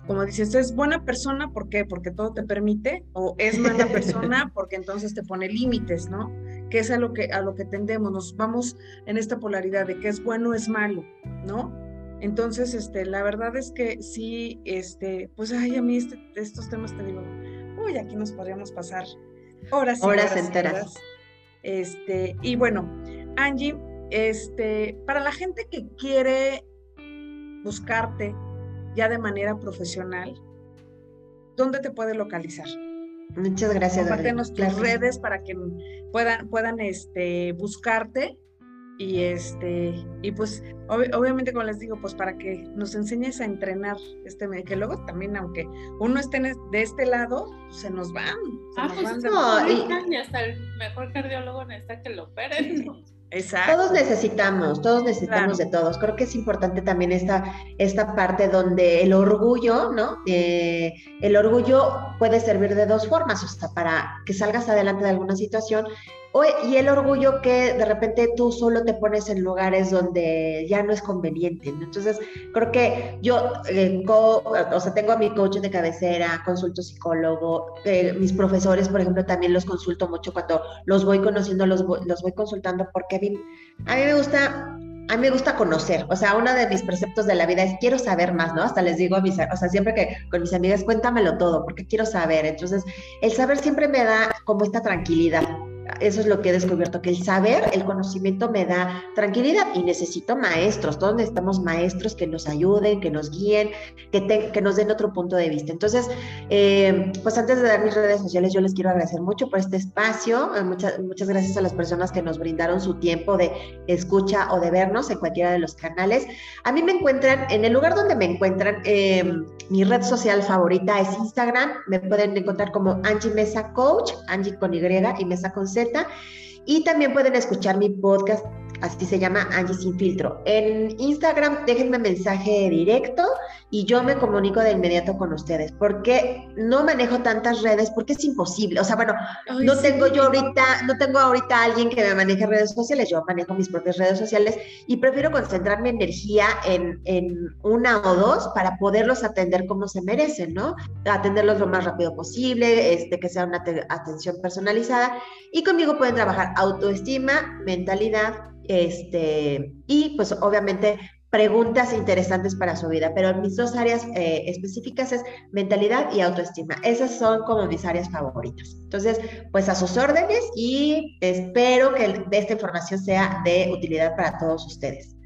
Como dices, es buena persona, ¿por qué? Porque todo te permite, o es mala persona porque entonces te pone límites, ¿no? Que es a lo que, a lo que tendemos, nos vamos en esta polaridad de que es bueno, es malo, ¿no? Entonces, este, la verdad es que sí, este, pues, ay, a mí este, estos temas te digo, uy, aquí nos podríamos pasar horas y horas, horas enteras. Este, y bueno, Angie, este, para la gente que quiere buscarte ya de manera profesional, ¿dónde te puede localizar? Muchas gracias. Compártenos tus redes para que puedan, puedan este, buscarte y este, y pues obviamente como les digo, pues para que nos enseñes a entrenar este medio, que luego también aunque uno esté de este lado, se nos van. ah, pues no, y, hasta el mejor cardiólogo necesita que lo operen. Exacto. Todos necesitamos, todos necesitamos de todos. Creo que es importante también esta, esta parte donde el orgullo, ¿no? Eh, el orgullo puede servir de dos formas, o sea, para que salgas adelante de alguna situación y el orgullo que de repente tú solo te pones en lugares donde ya no es conveniente. Entonces, creo que yo, eh, o sea, tengo a mi coach de cabecera, consulto psicólogo, eh, mis profesores, por ejemplo, también los consulto mucho cuando los voy conociendo, los los voy consultando, porque a mí, a mí me gusta a mí me gusta conocer, o sea, uno de mis preceptos de la vida es quiero saber más, ¿no? Hasta les digo a mis, o sea, siempre que con mis amigas, cuéntamelo todo, porque quiero saber. Entonces, el saber siempre me da como esta tranquilidad. Eso es lo que he descubierto, que el saber, el conocimiento me da tranquilidad y necesito maestros, todos necesitamos maestros que nos ayuden, que nos guíen, que, que nos den otro punto de vista. Entonces, eh, pues antes de dar mis redes sociales, yo les quiero agradecer mucho por este espacio, eh, muchas, muchas gracias a las personas que nos brindaron su tiempo de escucha o de vernos en cualquiera de los canales. A mí me encuentran, en el lugar donde me encuentran, eh, mi red social favorita es Instagram, me pueden encontrar como Angie Mesa Coach, Angie con Y y Mesa con y también pueden escuchar mi podcast así se llama Angie Sin Filtro. En Instagram déjenme mensaje directo y yo me comunico de inmediato con ustedes, porque no manejo tantas redes, porque es imposible. O sea, bueno, no tengo yo ahorita, no tengo ahorita alguien que me maneje redes sociales, yo manejo mis propias redes sociales y prefiero concentrar mi energía en, en una o dos para poderlos atender como se merecen, ¿no? Atenderlos lo más rápido posible, este, que sea una atención personalizada y conmigo pueden trabajar autoestima, mentalidad, este, y pues obviamente preguntas interesantes para su vida, pero mis dos áreas eh, específicas es mentalidad y autoestima. Esas son como mis áreas favoritas. Entonces, pues a sus órdenes y espero que esta información sea de utilidad para todos ustedes.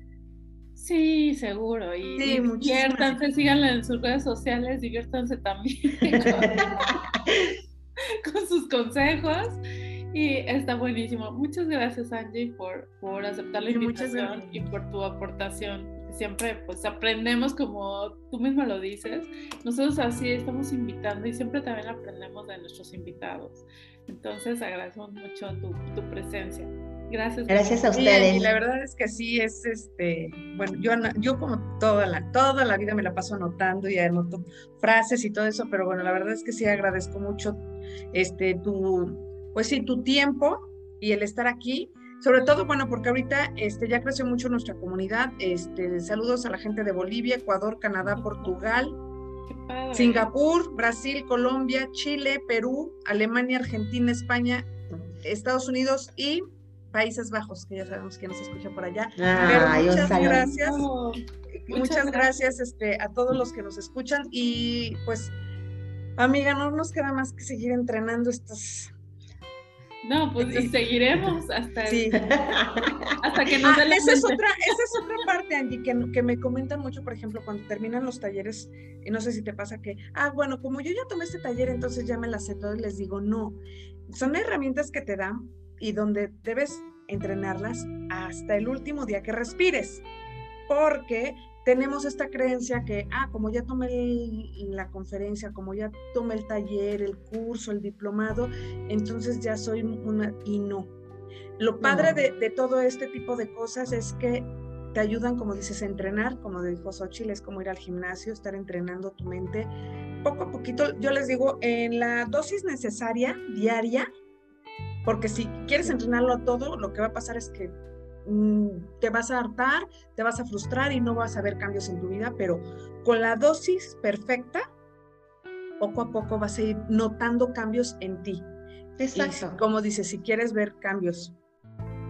Sí, seguro. Y sí, diviértanse, síganla en sus redes sociales, diviértanse también con sus consejos. Y está buenísimo. Muchas gracias, Angie, por, por aceptar la invitación y por tu aportación. Siempre pues aprendemos como tú misma lo dices. Nosotros así estamos invitando y siempre también aprendemos de nuestros invitados. Entonces agradecemos mucho tu, tu presencia. Gracias. Gracias a ustedes. y la verdad es que sí es este, bueno, yo, yo como toda la, toda la vida me la paso anotando y anoto frases y todo eso, pero bueno, la verdad es que sí agradezco mucho este tu pues sí, tu tiempo y el estar aquí. Sobre todo, bueno, porque ahorita este, ya creció mucho nuestra comunidad. Este, saludos a la gente de Bolivia, Ecuador, Canadá, Portugal, Singapur, Brasil, Colombia, Chile, Perú, Alemania, Argentina, España, Estados Unidos y Países Bajos, que ya sabemos que nos escucha por allá. muchas gracias. muchas, gracias este, a todos los que nos escuchan y pues, amiga, no nos queda más que seguir entrenando estas no, pues seguiremos hasta, hasta que nos ah, esa, es otra, esa es otra parte, Angie, que, que me comentan mucho, por ejemplo, cuando terminan los talleres, y no sé si te pasa que, ah, bueno, como yo ya tomé este taller, entonces ya me las sé todo y les digo, no, son herramientas que te dan y donde debes entrenarlas hasta el último día que respires, porque tenemos esta creencia que, ah, como ya tomé la conferencia, como ya tomé el taller, el curso, el diplomado, entonces ya soy una, y no. Lo padre de, todo este tipo de cosas es que te ayudan, como dices, a entrenar, como dijo Xochitl, es como ir al gimnasio, estar entrenando tu mente. Poco a poquito, yo les digo, en la dosis necesaria, diaria, porque si quieres entrenarlo a todo, lo que va a pasar es que te vas a hartar, te vas a frustrar y no vas a ver cambios en tu vida, pero con la dosis perfecta, poco a poco vas a ir notando cambios en ti. Exacto. como dices, si quieres ver cambios,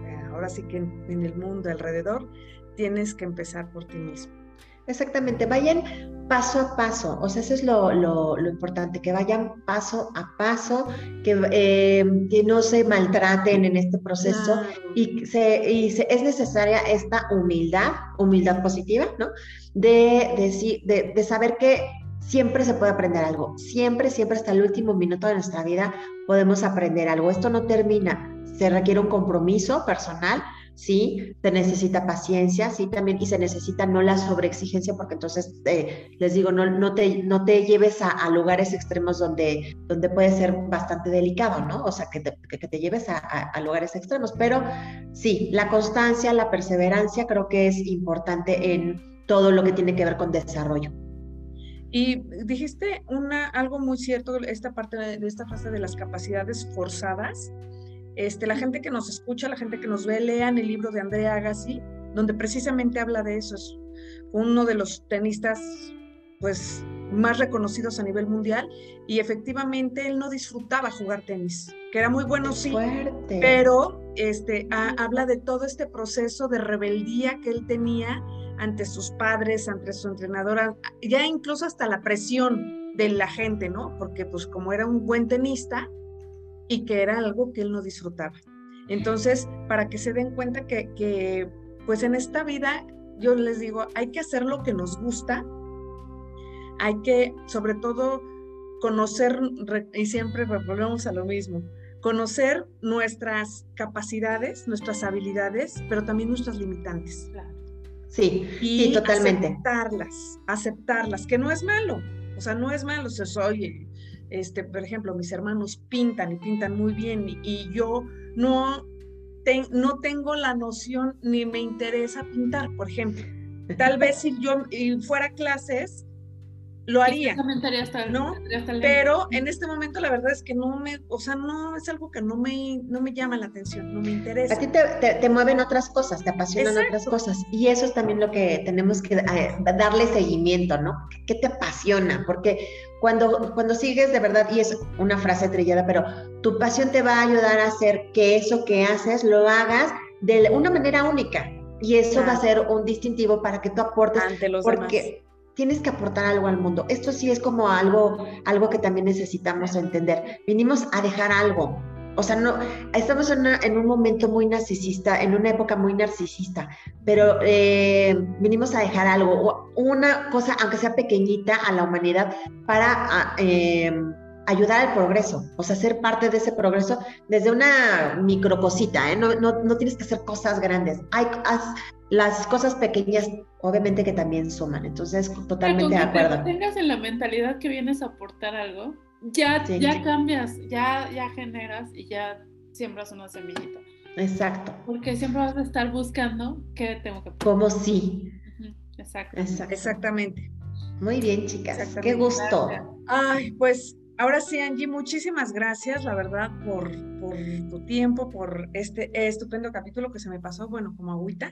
eh, ahora sí que en el mundo alrededor, tienes que empezar por ti mismo. Exactamente, vayan paso a paso, o sea, eso es lo, importante, que vayan paso a paso, que, eh, que no se maltraten en este proceso y, se, y es necesaria esta humildad, humildad positiva, ¿no? De, de, de saber que siempre se puede aprender algo, siempre, siempre hasta el último minuto de nuestra vida podemos aprender algo. Esto no termina, se requiere un compromiso personal, sí, se necesita paciencia, sí, también, y se necesita no la sobreexigencia, porque entonces, eh, les digo, no, no, te, no te lleves a, lugares extremos donde, donde puede ser bastante delicado, ¿no? O sea, que te, que te lleves a, lugares extremos, pero sí, la constancia, la perseverancia creo que es importante en todo lo que tiene que ver con desarrollo. Y dijiste una, algo muy cierto, esta parte de esta frase de las capacidades forzadas. Este, la gente que nos escucha, la gente que nos ve, lean el libro de Andrea Agassi, donde precisamente habla de eso. Es uno de los tenistas pues, más reconocidos a nivel mundial y efectivamente él no disfrutaba jugar tenis, que era muy bueno, sí, pero este, habla de todo este proceso de rebeldía que él tenía ante sus padres, ante su entrenadora, ya incluso hasta la presión de la gente, ¿no? Porque pues como era un buen tenista y que era algo que él no disfrutaba. Entonces, para que se den cuenta que, que pues en esta vida, yo les digo, hay que hacer lo que nos gusta, hay que sobre todo conocer, y siempre volvemos a lo mismo, conocer nuestras capacidades, nuestras habilidades, pero también nuestras limitantes. Sí, y totalmente. Aceptarlas, aceptarlas, que no es malo, o sea, no es malo, o sea, oye, este, por ejemplo, mis hermanos pintan y pintan muy bien y, yo no, no tengo la noción ni me interesa pintar, por ejemplo. Tal vez si yo fuera a clases, lo haría. ¿no? Pero en este momento la verdad es que no me, o sea, no es algo que no me, no me llama la atención, no me interesa. A ti te, te, mueven otras cosas, te apasionan otras cosas. Y eso es también lo que tenemos que eh, darle seguimiento, ¿no? ¿Qué te apasiona? Porque cuando, cuando sigues de verdad, y es una frase trillada, pero tu pasión te va a ayudar a hacer que eso que haces lo hagas de una manera única. Y eso va a ser un distintivo para que tú aportes. Ante los porque, tienes que aportar algo al mundo. Esto sí es como algo, algo que también necesitamos entender. Vinimos a dejar algo. O sea, no, estamos en, un momento muy narcisista, en una época muy narcisista, pero eh, vinimos a dejar algo, una cosa, aunque sea pequeñita, a la humanidad para eh, ayudar al progreso, o sea, ser parte de ese progreso desde una microcosita, ¿eh? no, no, no, tienes que hacer cosas grandes. Hay, las cosas pequeñas obviamente que también suman, entonces totalmente de acuerdo. Te tengas en la mentalidad que vienes a aportar algo, ya, ya cambias, ya, ya generas y ya siembras una semillita. Exacto. Porque siempre vas a estar buscando qué tengo que Como sí. Exacto. Exactamente. Muy bien, chicas. Qué gusto. Ay, pues Ahora sí, Angie, muchísimas gracias, la verdad, por, por tu tiempo, por este estupendo capítulo que se me pasó, bueno, como agüita.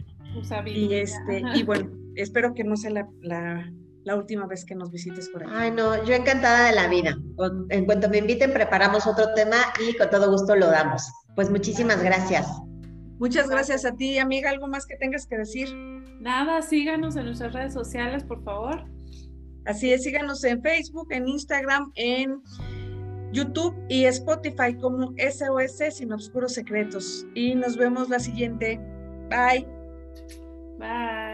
Y, este, y bueno, espero que no sea la, la, la, última vez que nos visites por aquí. Ay, no, yo encantada de la vida. En cuanto me inviten, preparamos otro tema y con todo gusto lo damos. Pues muchísimas gracias. Muchas gracias a ti, amiga. ¿Algo más que tengas que decir? Nada, síganos en nuestras redes sociales, por favor. Así es, síganos en Facebook, en Instagram, en YouTube y Spotify como SOS Sin Obscuros Secretos. Y nos vemos la siguiente. Bye. Bye.